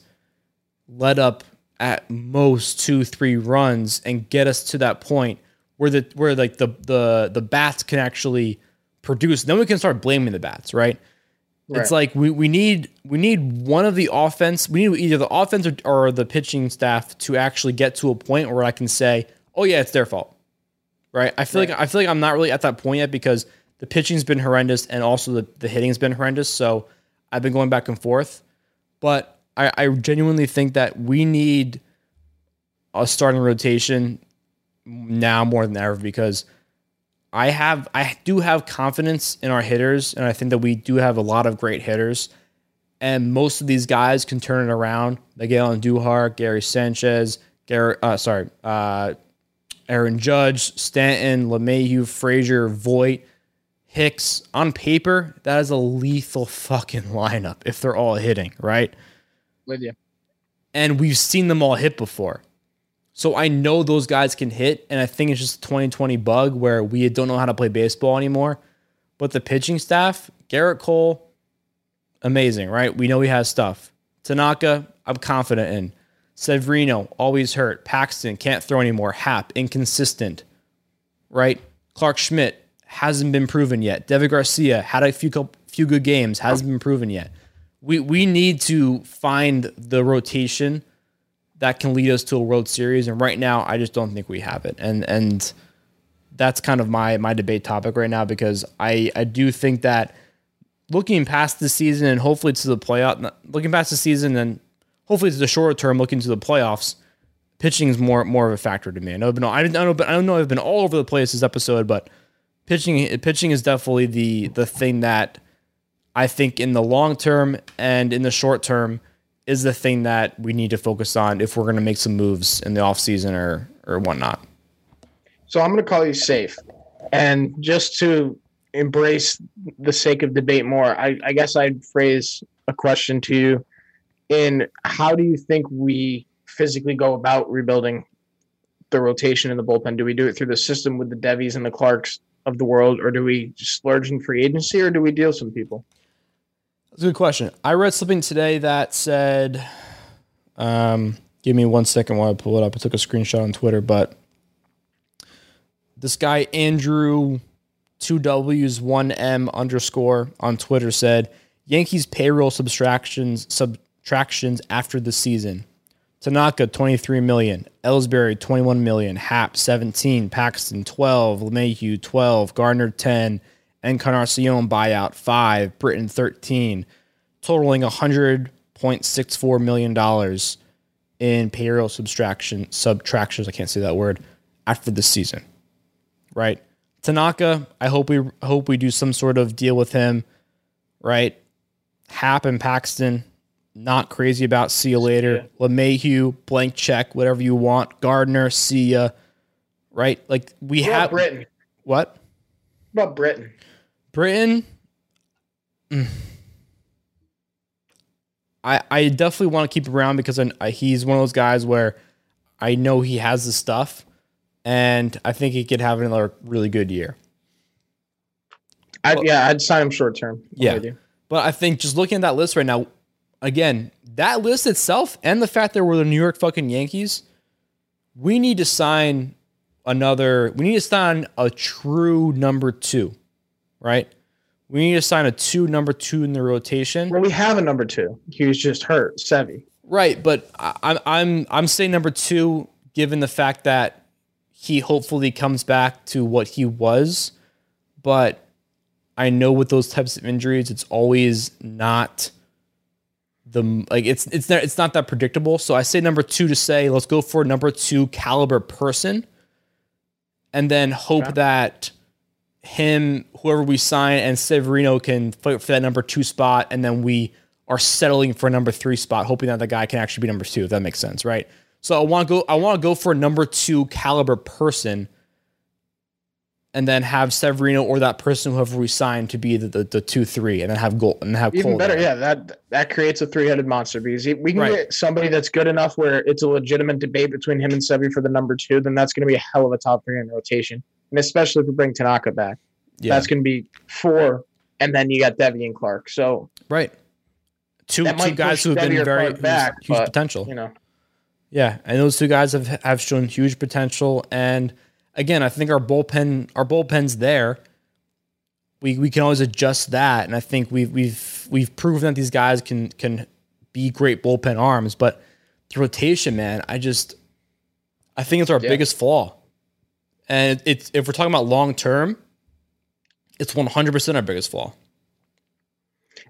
let up at most two, three runs and get us to that point where the where like the the the bats can actually produce. Then we can start blaming the bats, right? It's like we, we need we need one of the offense. We need either the offense or, or the pitching staff to actually get to a point where I can say, "Oh yeah, it's their fault." Right? I feel like I feel like I'm not really at that point yet because the pitching's been horrendous and also the, the hitting's been horrendous. So I've been going back and forth. But I, I genuinely think that we need a starting rotation now more than ever because I have I do have confidence in our hitters, and I think that we do have a lot of great hitters. And most of these guys can turn it around. Miguel Andujar, Gary Sanchez, Gary, uh, sorry, uh, Aaron Judge, Stanton, LeMahieu, Frazier, Voit, Hicks. On paper, that is a lethal fucking lineup if they're all hitting, right? With you. and we've seen them all hit before. So I know those guys can hit, and I think it's just a 2020 bug where we don't know how to play baseball anymore. But the pitching staff, Gerrit Cole, amazing, right? We know he has stuff. Tanaka, I'm confident in. Severino, always hurt. Paxton can't throw anymore. Happ, inconsistent, right? Clarke Schmidt hasn't been proven yet. Deivi Garcia had a few few good games, hasn't been proven yet. We we need to find the rotation that can lead us to a World Series, and right now I just don't think we have it. And and that's kind of my my debate topic right now because I I do think that looking past the season and hopefully to the playoff, looking past the season and hopefully to the short term, looking to the playoffs, pitching is more more of a factor to me. I know I've been I don't know, but I don't know I've been all over the place this episode, but pitching pitching is definitely the the thing that I think in the long term and in the short term is the thing that we need to focus on if we're going to make some moves in the offseason or or whatnot. So I'm going to call you safe. And just to embrace the sake of debate more, I, I guess I'd phrase a question to you in how do you think we physically go about rebuilding the rotation in the bullpen? Do we do it through the system with the Deivis and the Clarkes of the world, or do we just splurge in free agency, or do we deal some people? That's a good question. I read something today that said, um, give me one second while I pull it up. I took a screenshot on Twitter, but this guy, Andrew, two W's, one M underscore on Twitter said, Yankees payroll subtractions, subtractions after the season. Tanaka, 23 million. Ellsbury, 21 million. Happ, 17. Paxton, 12. LeMahieu, 12. Gardner, 10. Encarnacion buyout, 5. Britton, 13. Totaling $100.64 million in payroll subtraction, subtractions, I can't say that word, after the season. Right? Tanaka, I hope we hope we do some sort of deal with him. Right? Happ and Paxton, not crazy about. See you later. LeMahieu, blank check, whatever you want. Gardner, see ya. Right? Like we have Britton? What about Britton? Britton. mm. I, I definitely want to keep him around because I, I- he's one of those guys where I know he has the stuff, and I think he could have another really good year. I, yeah, I'd sign him short term. Yeah. But I think just looking at that list right now, again, that list itself and the fact that we're the New York fucking Yankees, we need to sign another. We need to sign a true number two, right? We need to sign a two number two in the rotation. Well, we have a number two. He was just hurt, Sevy. Right, but I'm I'm I'm saying number two, given the fact that he hopefully comes back to what he was, but I know with those types of injuries, it's always not the like it's it's not it's not that predictable. So I say number two to say let's go for a number two caliber person, and then hope that him whoever we sign and Severino can fight for that number two spot, and then we are settling for a number three spot, hoping that the guy can actually be number two. If that makes sense, right? So I want to go. I want to go for a number two caliber person, and then have Severino or that person whoever we sign to be the, the, the two three, and then have goal and have Even Cole better, there. yeah. That that creates a three headed monster because we can Right. get somebody that's good enough where it's a legitimate debate between him and Sevy for the number two, then that's going to be a hell of a top three in rotation. And especially if we bring Tanaka back, Yeah, that's going to be four. And then you got Deivi and Clarke. So right. Two two guys who have been Debbie or very back, huge but, potential. you know, Yeah, and those two guys have have shown huge potential. And again, I think our bullpen our bullpen's there. We we can always adjust that, and I think we've we've we've proven that these guys can can be great bullpen arms. But the rotation, man, I just I think it's our Yeah. biggest flaw. And it's if we're talking about long term, it's one hundred percent our biggest flaw.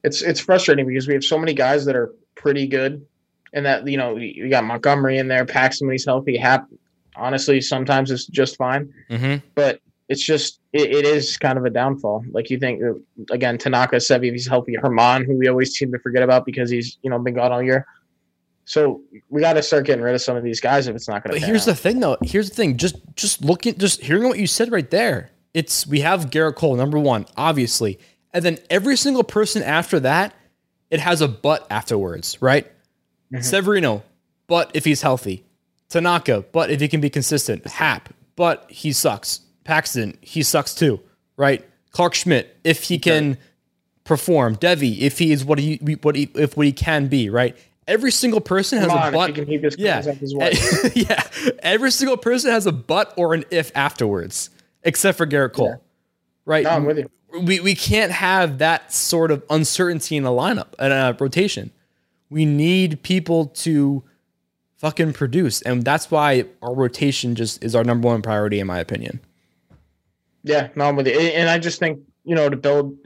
it's it's frustrating because we have so many guys that are pretty good, and that you know we, we got Montgomery in there, Paxton when he's healthy. Happ, honestly, sometimes it's just fine, Mm-hmm. but it's just it, it is kind of a downfall. Like you think uh, again, Tanaka, Sevi, if he's healthy, German, who we always seem to forget about because he's you know been gone all year. So we got to start getting rid of some of these guys if it's not going to. But here's the thing, though. Here's the thing. Just just looking, just hearing what you said right there. It's we have Gerrit Cole number one, obviously, and then every single person after that, it has a but afterwards, right? Mm-hmm. Severino, but if he's healthy. Tanaka, but if he can be consistent. Happ, but he sucks. Paxton, he sucks too, right? Clarke Schmidt, if he can perform. Deivi, if he is what he what he if what he can be, right? Every single person has a on, if but. he can keep his yeah, yeah. Every single person has a but or an if afterwards, except for Gerrit Cole, right? No, I'm with you. We we can't have that sort of uncertainty in a lineup and a rotation. We need people to fucking produce, and that's why our rotation just is our number one priority, in my opinion. Yeah, no, I'm with you. And I just think, you know, to build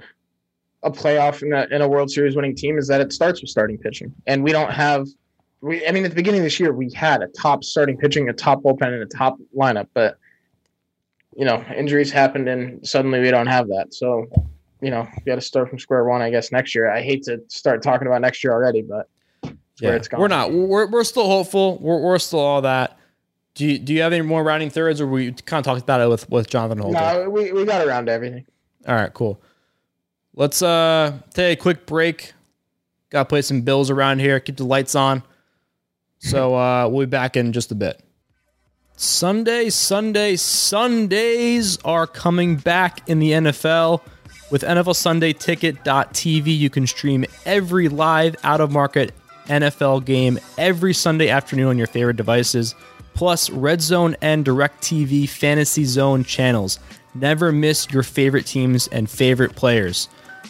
a playoff in a, in a World Series winning team is that it starts with starting pitching. And we don't have, we, I mean, at the beginning of this year, we had a top starting pitching, a top bullpen, and a top lineup. But, you know, injuries happened and suddenly we don't have that. So, you know, we got to start from square one, I guess, next year. I hate to start talking about next year already, but where it's gone. we're not. We're, we're still hopeful. We're, we're still all that. Do you, do you have any more rounding thirds, or we kind of talked about it with with Jonathan Holder? No, we, we got around to everything. All right, cool. Let's uh take a quick break. Got to play some bills around here. Keep the lights on. So uh we'll be back in just a bit. Sunday, Sunday, Sundays are coming back in the NFL. With NFL Sunday Ticket.tv, you can stream every live out of market NFL game every Sunday afternoon on your favorite devices, plus Red Zone and DirecTV Fantasy Zone channels. Never miss your favorite teams and favorite players.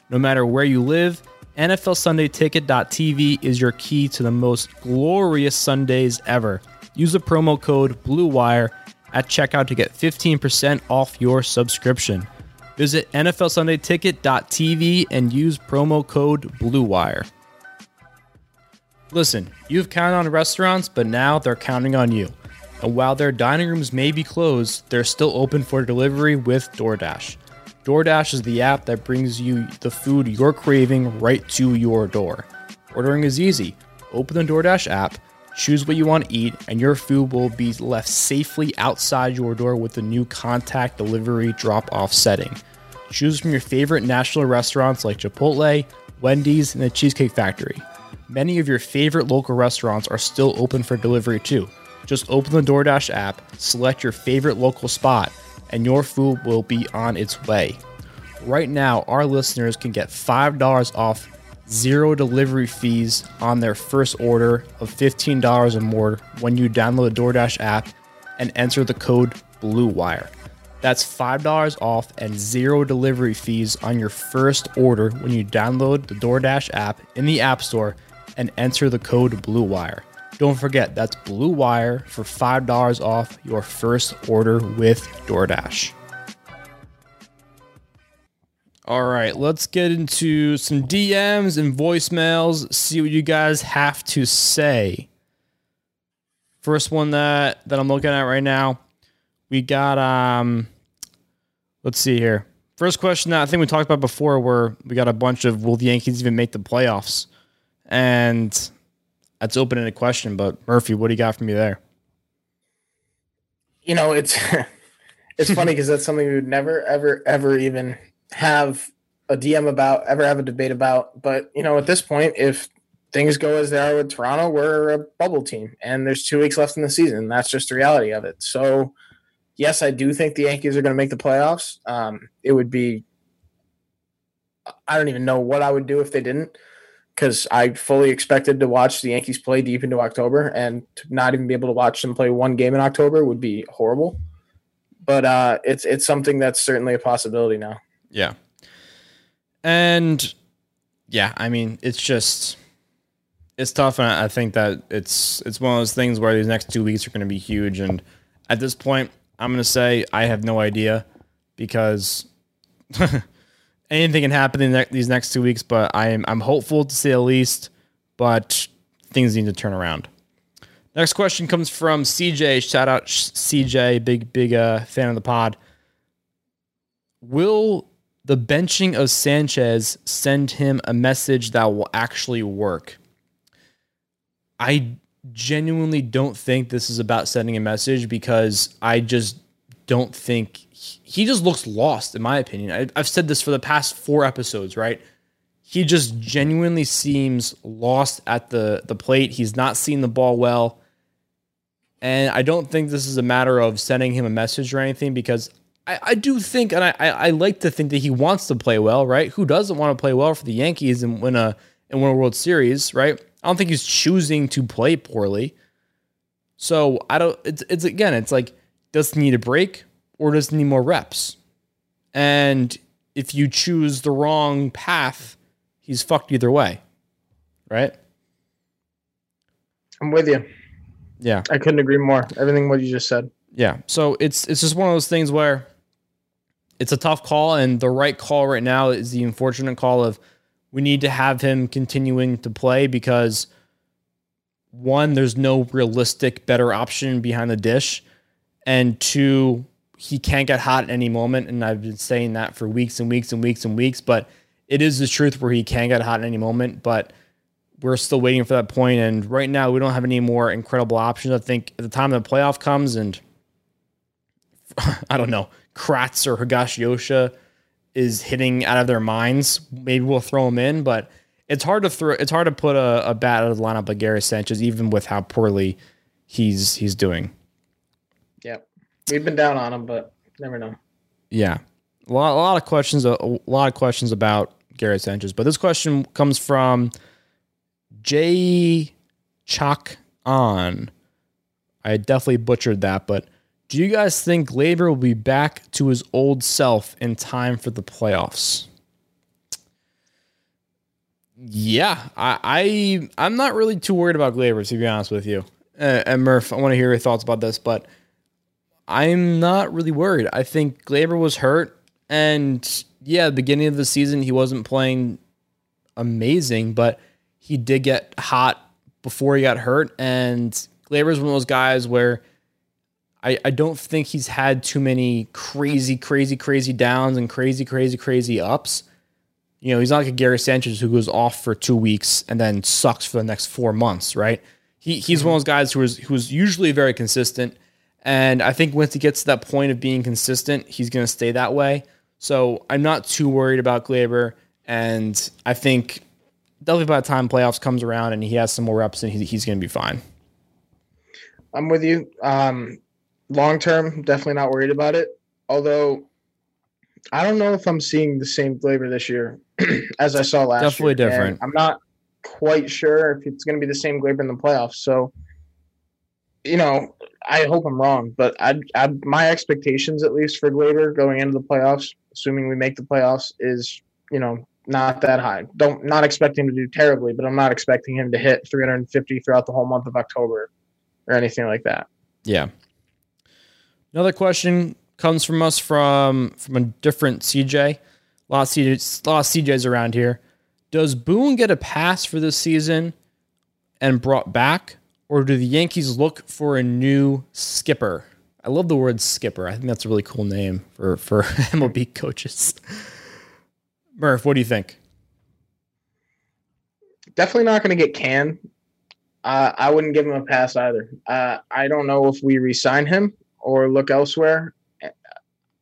No matter where you live, NFL Sunday Ticket.tv is your key to the most glorious Sundays ever. Use the promo code BLUEWIRE at checkout to get 15% off your subscription. Visit NFLSundayTicket.tv and use promo code BLUEWIRE. Listen, you've counted on restaurants, but now they're counting on you. And while their dining rooms may be closed, they're still open for delivery with DoorDash. DoorDash is the app that brings you the food you're craving right to your door. Ordering is easy. Open the DoorDash app, choose what you want to eat, and your food will be left safely outside your door with the new contact delivery drop off setting. Choose from your favorite national restaurants like Chipotle, Wendy's, and the Cheesecake Factory. many of your favorite local restaurants are still open for delivery too. Just open the DoorDash app, select your favorite local spot, and your food will be on its way. Right now, our listeners can get $5 off zero delivery fees on their first order of $15 or more when you download the DoorDash app and enter the code BLUEWIRE. That's $5 off and zero delivery fees on your first order when you download the DoorDash app in the App Store and enter the code BLUEWIRE. Don't forget, that's Blue Wire for $5 off your first order with DoorDash. All right, let's get into some DMs and voicemails, see what you guys have to say. First one that that I'm looking at right now, we got um let's see here. First question that I think we talked about before where we got a bunch of will the Yankees even make the playoffs? And that's open ended question, but Murphy, what do you got for me there? You know, it's it's funny because that's something we would never, ever, ever even have a DM about, ever have a debate about. But you know, at this point, if things go as they are with Toronto, we're a bubble team, and there's two weeks left in the season. That's just the reality of it. So, yes, I do think the Yankees are going to make the playoffs. Um, it would be, I don't even know what I would do if they didn't, because I fully expected to watch the Yankees play deep into October, and to not even be able to watch them play one game in October would be horrible. But uh, it's it's something that's certainly a possibility now. Yeah. And yeah, I mean, it's just it's tough, and I think that it's it's one of those things where these next two weeks are going to be huge. And at this point, I'm going to say I have no idea because anything can happen in these next two weeks. But I am I'm hopeful to say the least. But things need to turn around. Next question comes from CJ. Shout out CJ, big big uh, fan of the pod. Will the benching of Sanchez send him a message that will actually work? I genuinely don't think this is about sending a message because I just don't think he just looks lost, in my opinion. I, I've said this for the past four episodes, right? He just genuinely seems lost at the, the plate. He's not seeing the ball well. And I don't think this is a matter of sending him a message or anything because I, I do think, and I, I like to think that he wants to play well, right? Who doesn't want to play well for the Yankees and win a and win a World Series, right? I don't think he's choosing to play poorly. So I don't. It's it's again. It's like does he need a break or does he need more reps? And if you choose the wrong path, he's fucked either way, right? I'm with you. Yeah. I couldn't agree more. Everything what you just said. Yeah. So it's it's just one of those things where it's a tough call, and the right call right now is the unfortunate call of we need to have him continuing to play because one, there's no realistic better option behind the dish, and two, he can't get hot at any moment. And I've been saying that for weeks and weeks and weeks and weeks, but it is the truth where he can get hot at any moment, but we're still waiting for that point. And right now, we don't have any more incredible options. I think at the time the playoff comes, and I don't know, Kratz or Higashioka is hitting out of their minds, maybe we'll throw him in. But it's hard to throw. It's hard to put a, a bat out of the lineup like Gary Sanchez, even with how poorly he's he's doing. Yep. We've been down on him, but never know. Yeah, a lot, a lot of questions. A, a lot of questions about Gary Sanchez, but this question comes from J. Chalk on. I definitely butchered that, but do you guys think Gleyber will be back to his old self in time for the playoffs? Yeah, I, I I'm not really too worried about Gleyber to be honest with you. Uh, and Murph, I want to hear your thoughts about this, but I'm not really worried. I think Gleyber was hurt, and yeah, beginning of the season he wasn't playing amazing, but he did get hot before he got hurt. And Gleyber's one of those guys where I, I don't think he's had too many crazy, crazy, crazy downs and crazy, crazy, crazy ups. You know, he's not like a Gary Sanchez who goes off for two weeks and then sucks for the next four months, right? He he's one of those guys who is who's usually very consistent. And I think once he gets to that point of being consistent, he's gonna stay that way. So I'm not too worried about Gleyber. And I think definitely by the time playoffs comes around and he has some more reps, and he, he's going to be fine. I'm with you. Um, long term, definitely not worried about it. Although, I don't know if I'm seeing the same flavor this year as I saw last Definitely year. different. And I'm not quite sure if it's going to be the same Gleyber in the playoffs. So, you know, I hope I'm wrong, but I, I my expectations, at least for Gleyber going into the playoffs, assuming we make the playoffs, is you know not that high. Don't not expect him to do terribly, but I'm not expecting him to hit 350 throughout the whole month of October or anything like that. Yeah. Another question comes from us from from a different CJ. A lot of CJs, lot of CJs around here. Does Boone get a pass for this season and brought back, or do the Yankees look for a new skipper? I love the word skipper. I think that's a really cool name for for MLB coaches. Murph, what do you think? definitely not going to get Can. Uh, I wouldn't give him a pass either. Uh, I don't know if we re-sign him or look elsewhere.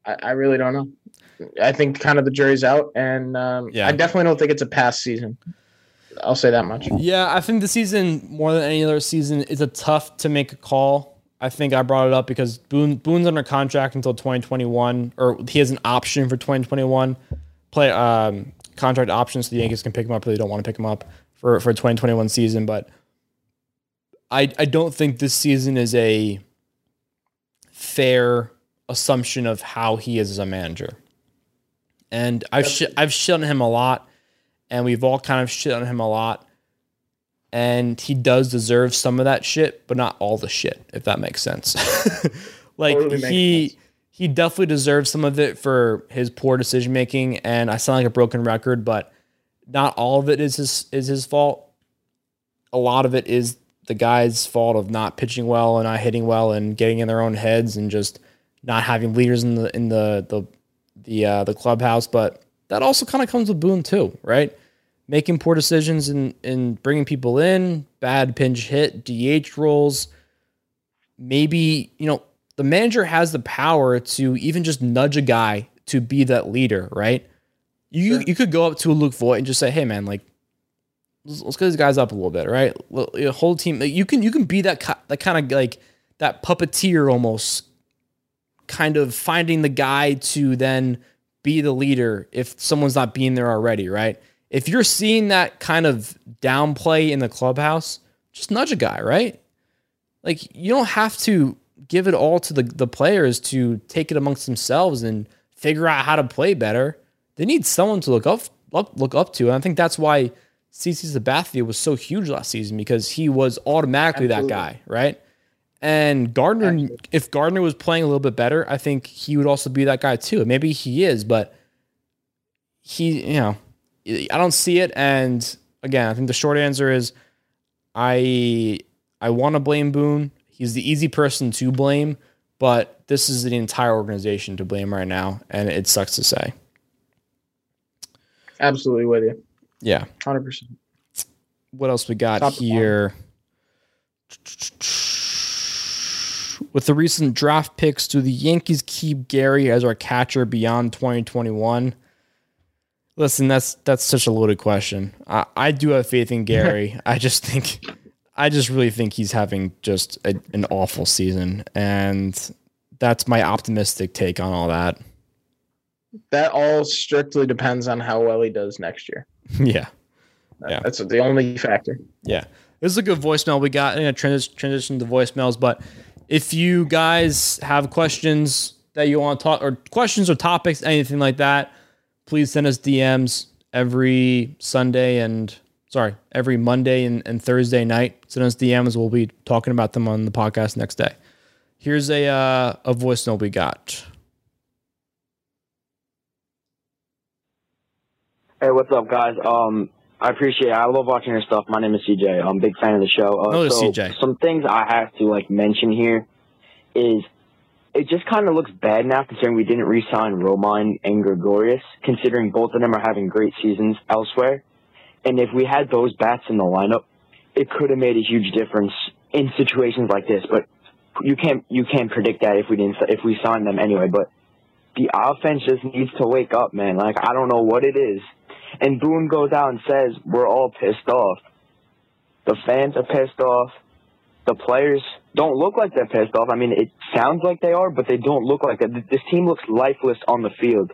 I, I really don't know. I think kind of the jury's out, and um, Yeah. I definitely don't think it's a pass season. I'll say that much. Yeah, I think the season more than any other season is a tough to make a call. I think I brought it up because Boone Boone's under contract until 2021, or he has an option for 2021 play um, contract options. So the Yankees can pick him up if they don't want to pick him up for for 2021 season. But I I don't think this season is a fair assumption of how he is as a manager. And I've sh- I've shit on him a lot, and we've all kind of shit on him a lot. And he does deserve some of that shit, but not all the shit, if that makes sense. like Totally he sense. he definitely deserves some of it for his poor decision making. And I sound like a broken record, but not all of it is his is his fault. A lot of it is the guy's fault of not pitching well and not hitting well and getting in their own heads and just not having leaders in the in the the the uh, the clubhouse. But that also kind of comes with Boone too, right? Making poor decisions and and bringing people in, bad pinch hit, DH roles. Maybe you know the manager has the power to even just nudge a guy to be that leader, right? You you could go up to a Luke Voit and just say, "Hey, man, like." Let's, let's get these guys up a little bit, right? Whole team, you can you can be that that kind of like that puppeteer almost kind of finding the guy to then be the leader if someone's not being there already, right? If you're seeing that kind of downplay in the clubhouse, just nudge a guy, right? Like you don't have to give it all to the, the players to take it amongst themselves and figure out how to play better. They need someone to look up look, look up to. And I think that's why CC Sabathia was so huge last season because he was automatically Absolutely. that guy, right? And Gardner, if Gardner was playing a little bit better, I think he would also be that guy too. Maybe he is, but he, you know, I don't see it. And again, I think the short answer is I I want to blame Boone. He's the easy person to blame, but this is the entire organization to blame right now, and it sucks to say. Absolutely with you. Yeah. Hundred percent. What else we got Top here? With the recent draft picks, do the Yankees keep Gary as our catcher beyond 2021? Listen, that's that's such a loaded question. I, I do have faith in Gary. I just think, I just really think he's having just a, an awful season, and that's my optimistic take on all that. That all strictly depends on how well he does next year. yeah. Yeah. That's the only factor. Yeah. This is a good voicemail we got. I'm transition, transition to voicemails, but if you guys have questions that you want to talk or questions or topics, anything like that, please send us DMs every Sunday and sorry, every Monday and, and Thursday night. Send us DMs. We'll be talking about them on the podcast next day. Here's a uh, a voicemail we got. Hey, what's up, guys? Um, I appreciate. It. I love watching your stuff. My name is CJ. I'm a big fan of the show. Uh, Another so CJ. Some things I have to like mention here is it just kind of looks bad now considering we didn't re-sign Romine and Gregorius, considering both of them are having great seasons elsewhere. And if we had those bats in the lineup, it could have made a huge difference in situations like this. But you can't you can't predict that if we didn't if we signed them anyway. But the offense just needs to wake up, man. Like I don't know what it is. And Boone goes out and says, We're all pissed off. The fans are pissed off. The players don't look like they're pissed off. I mean, it sounds like they are, but they don't look like that. This team looks lifeless on the field,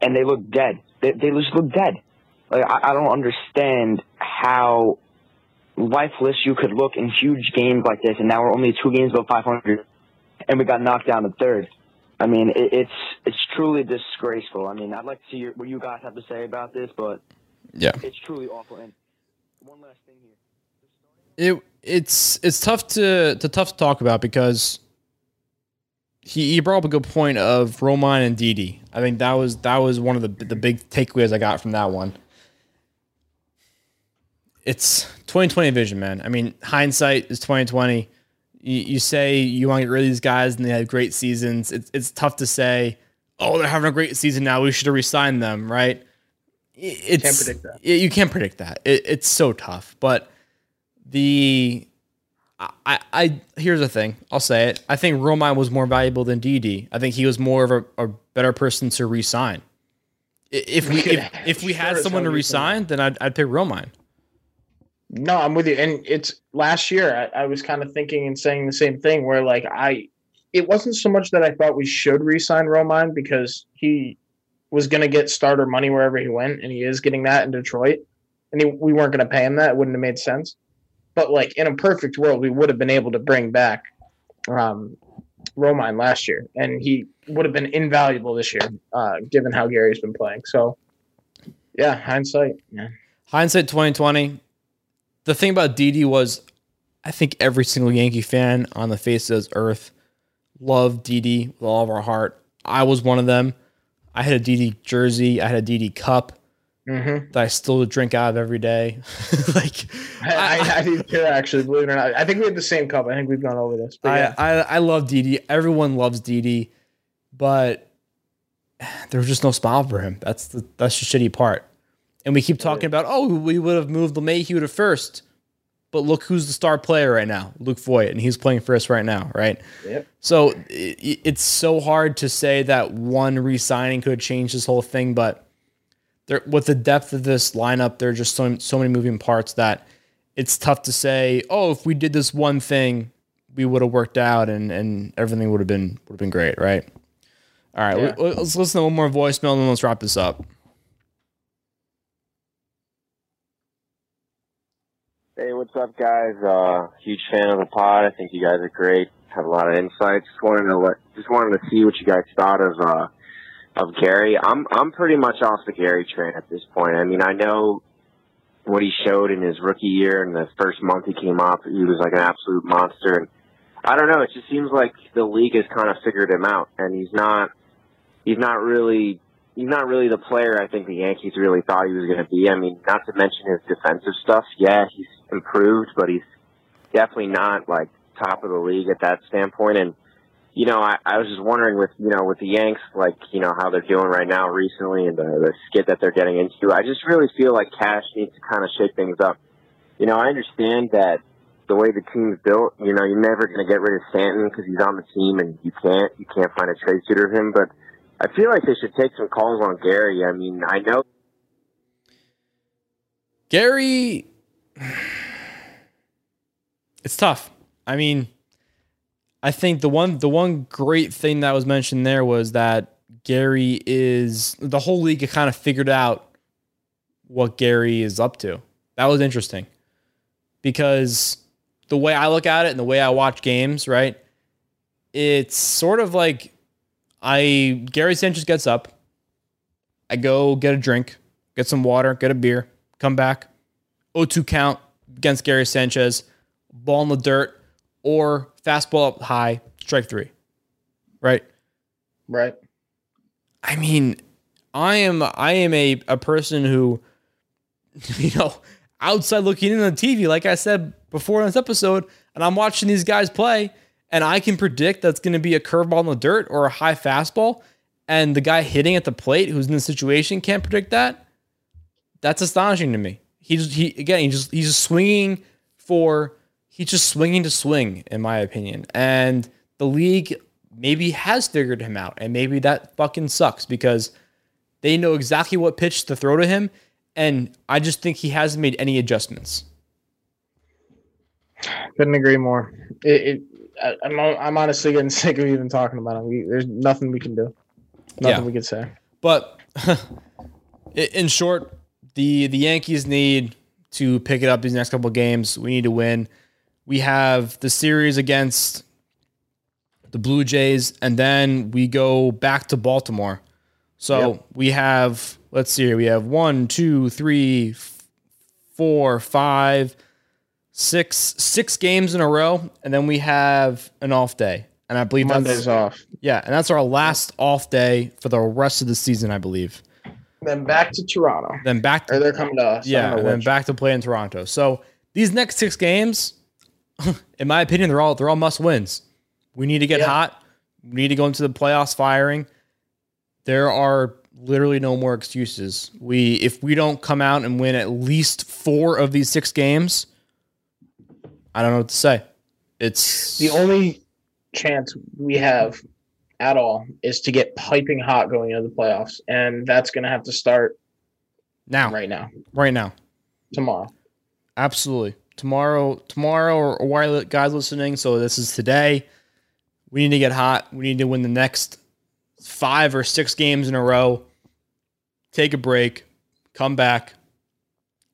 and they look dead. They, they just look dead. Like, I, I don't understand how lifeless you could look in huge games like this, and now we're only two games above 500, and we got knocked down in third. I mean, it, it's it's truly disgraceful. I mean, I'd like to see your, what you guys have to say about this, but Yeah. it's truly awful. And one last thing here. it it's it's tough to to tough to talk about because he, he brought up a good point of Romine and Didi. I think that was that was one of the the big takeaways I got from that one. It's 2020 vision, man. I mean, hindsight is 2020. You, you say you want to get rid of these guys and they have great seasons. It's it's tough to say, oh, they're having a great season now. We should have re-signed them, right? It's, Can't predict that. it- you can't predict that. It, it's so tough. But the I, I here's the thing. I'll say it. I think Romine was more valuable than Didi. I think he was more of a, a better person to resign. If we if, if we had someone to re-sign. then I'd, I'd pick Romine. No, I'm with you. And it's last year I, I was kind of thinking and saying the same thing where like I it wasn't so much that I thought we should re-sign Romine because he was gonna get starter money wherever he went, and he is getting that in Detroit. And he, we weren't gonna pay him that, it wouldn't have made sense. But like in a perfect world, we would have been able to bring back um Romine last year, and he would have been invaluable this year, uh, given how Gary's been playing. So yeah, hindsight. Yeah. Hindsight 2020. The thing about Didi was, I think every single Yankee fan on the face of this earth loved Didi with all of our heart. I was one of them. I had a Didi jersey. I had a Didi cup Mm-hmm. that I still drink out of every day. like I, I, I do too, actually, believe it or not. I think we had the same cup. I think we've gone over this. But I, yeah. I I love Didi. Everyone loves Didi, but there was just no smile for him. That's the that's the shitty part. And we keep talking about oh we would have moved LeMahieu to first, but look who's the star player right now, Luke Voit, and he's playing first right now, right? Yep. So i it's so hard to say that one re-signing could change this whole thing, but with the depth of this lineup, there are just so so many moving parts that it's tough to say. Oh, if we did this one thing, we would have worked out and and everything would have been would have been great, right? All right, Yeah. let- let's listen to one more voicemail and then let's wrap this up. Hey, what's up, guys? Uh, huge fan of the pod. I think you guys are great. Have a lot of insights. Just wanted to let, just wanted to see what you guys thought of uh, of Gary. I'm I'm pretty much off the Gary train at this point. I mean, I know what he showed in his rookie year and the first month he came up. He was like an absolute monster, and I don't know. It just seems like the league has kind of figured him out, and he's not he's not really he's not really the player I think the Yankees really thought he was going to be. I mean, not to mention his defensive stuff. Yeah, he's improved, but he's definitely not like top of the league at that standpoint. And you know, I, I was just wondering with you know with the Yanks, like you know how they're doing right now recently and the, the skid that they're getting into. I just really feel like Cash needs to kind of shake things up. You know, I understand that the way the team's built, you know, you're never going to get rid of Stanton because he's on the team and you can't you can't find a trade suitor of him, but. I feel like they should take some calls on Gary. I mean, I know Gary, it's tough. I mean, I think the one the one great thing that was mentioned there was that Gary is the whole league kind of figured out what Gary is up to. That was interesting because the way I look at it and the way I watch games, right? It's sort of like I Gary Sanchez gets up, I go get a drink, get some water, get a beer, come back, 0-2 count against Gary Sanchez, ball in the dirt, or fastball up high, strike three. Right? Right. I mean, I am I am a, a person who, you know, outside looking in on the TV, like I said before in this episode, and I'm watching these guys play, and I can predict that's going to be a curveball in the dirt or a high fastball, and the guy hitting at the plate who's in the situation can't predict that. That's astonishing to me. He just he again he just he's just swinging for he's just swinging to swing in my opinion, and the league maybe has figured him out, and maybe that fucking sucks because they know exactly what pitch to throw to him, And I just think he hasn't made any adjustments. Couldn't agree more. It, it I, I'm I'm honestly getting sick of even talking about him. We, there's nothing we can do. Nothing Yeah. we can say. But in short, the the Yankees need to pick it up these next couple of games. We need to win. We have the series against the Blue Jays, and then we go back to Baltimore. So Yep. we have let's see here. We have one, two, three, four, five, six, six games in a row, and then we have an off day. And I believe Monday's that's off. yeah, and that's our last off day for the rest of the season, I believe. Then back to Toronto. Then back Or to they're coming to us. Yeah, and then back to play in Toronto. So these next six games, in my opinion, they're all they're all must wins. We need to get Yeah. hot. We need to go into the playoffs firing. There are literally no more excuses. We if we don't come out and win at least four of these six games, I don't know what to say. It's The only chance we have at all is to get piping hot going into the playoffs, and that's going to have to start now, right now, right now. tomorrow. Absolutely. Tomorrow, tomorrow, or, li- guys listening? So this is today. We need to get hot. We need to win the next five or six games in a row. Take a break, come back,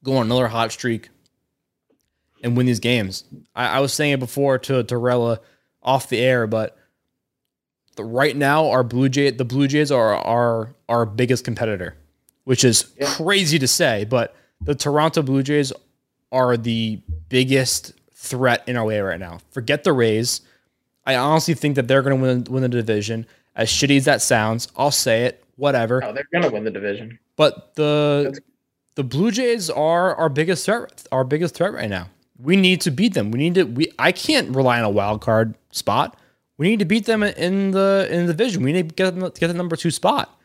go on another hot streak, and win these games. I, I was saying it before to to Rella off the air, but the, right now our Blue Jay the Blue Jays are our our biggest competitor, which is Yeah. crazy to say, but the Toronto Blue Jays are the biggest threat in our way right now. Forget the Rays. I honestly think that they're going to win win the division. As shitty as that sounds, I'll say it. Whatever. Oh, they're going to win the division. But the the Blue Jays are our biggest threat. Our biggest threat right now. We need to beat them. We need to. We I can't rely on a wild card spot. We need to beat them in the in the division. We need to get them, get the number two spot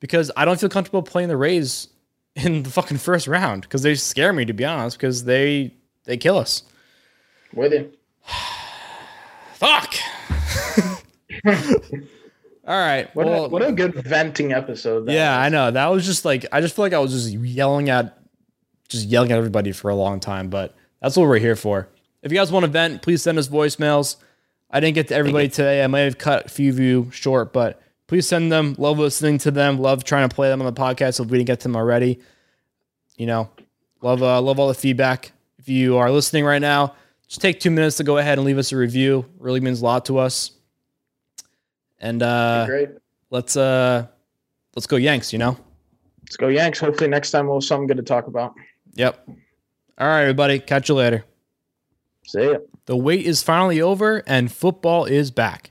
because I don't feel comfortable playing the Rays in the fucking first round because they scare me to be honest because they they kill us. With you. Fuck. All right. What, well, a, what a good venting episode. That yeah, was. I know. That was just like I just feel like I was just yelling at just yelling at everybody for a long time, but that's what we're here for. If you guys want to vent, please send us voicemails. I didn't get to everybody today. I might have cut a few of you short, but please send them. Love listening to them. Love trying to play them on the podcast if we didn't get to them already. You know, love uh, love all the feedback. If you are listening right now, just take two minutes to go ahead and leave us a review. really means a lot to us. And uh, let's uh let's go Yanks, you know? Let's go Yanks. Hopefully next time we'll have something good to talk about. Yep. All right, everybody. Catch you later. See ya. The wait is finally over and football is back.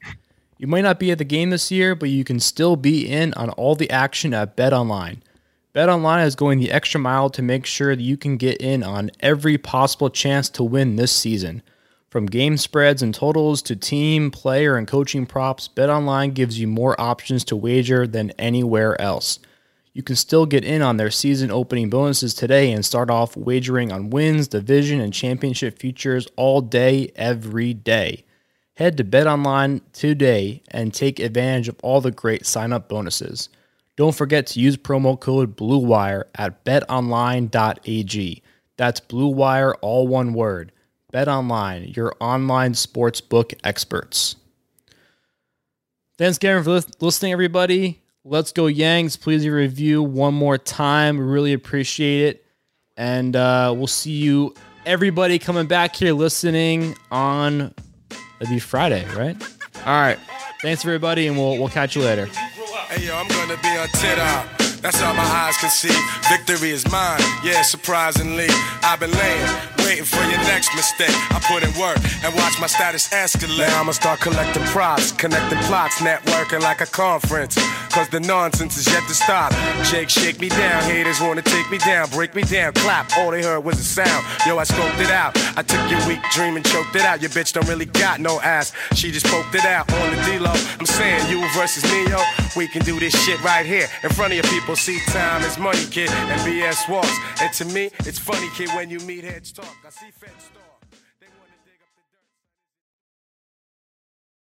You might not be at the game this year, but you can still be in on all the action at BetOnline. BetOnline is going the extra mile to make sure that you can get in on every possible chance to win this season. From game spreads and totals to team, player, and coaching props, BetOnline gives you more options to wager than anywhere else. You can still get in on their season opening bonuses today and start off wagering on wins, division, and championship futures all day, every day. Head to BetOnline today and take advantage of all the great sign up bonuses. Don't forget to use promo code BLUEWIRE at betonline.ag. That's BLUEWIRE, all one word. BetOnline, your online sportsbook experts. Thanks again for listening, everybody. Let's go Yanks. Please review one more time. Really appreciate it. And uh, we'll see you, everybody, coming back here listening on it'll be Friday, right? All right. Thanks, everybody, and we'll we'll catch you later. Hey yo, I'm gonna be on tit. That's all my eyes can see. Victory is mine, yeah, surprisingly. I've been laying, waiting for your next mistake. I put in work and watch my status escalate. Now I'ma start collecting props, connecting plots, networking like a conference. Cause the nonsense is yet to stop. Jake, shake me down. Haters wanna take me down, break me down, clap. All they heard was a sound. Yo, I scoped it out. I took your weak dream and choked it out. Your bitch don't really got no ass. She just poked it out on the D-Lo. I'm saying you versus me, yo. We can do this shit right here in front of your people. See, time is money, kid, and BS walks. And to me, it's funny, kid, when you meet heads talk. I see feds talk.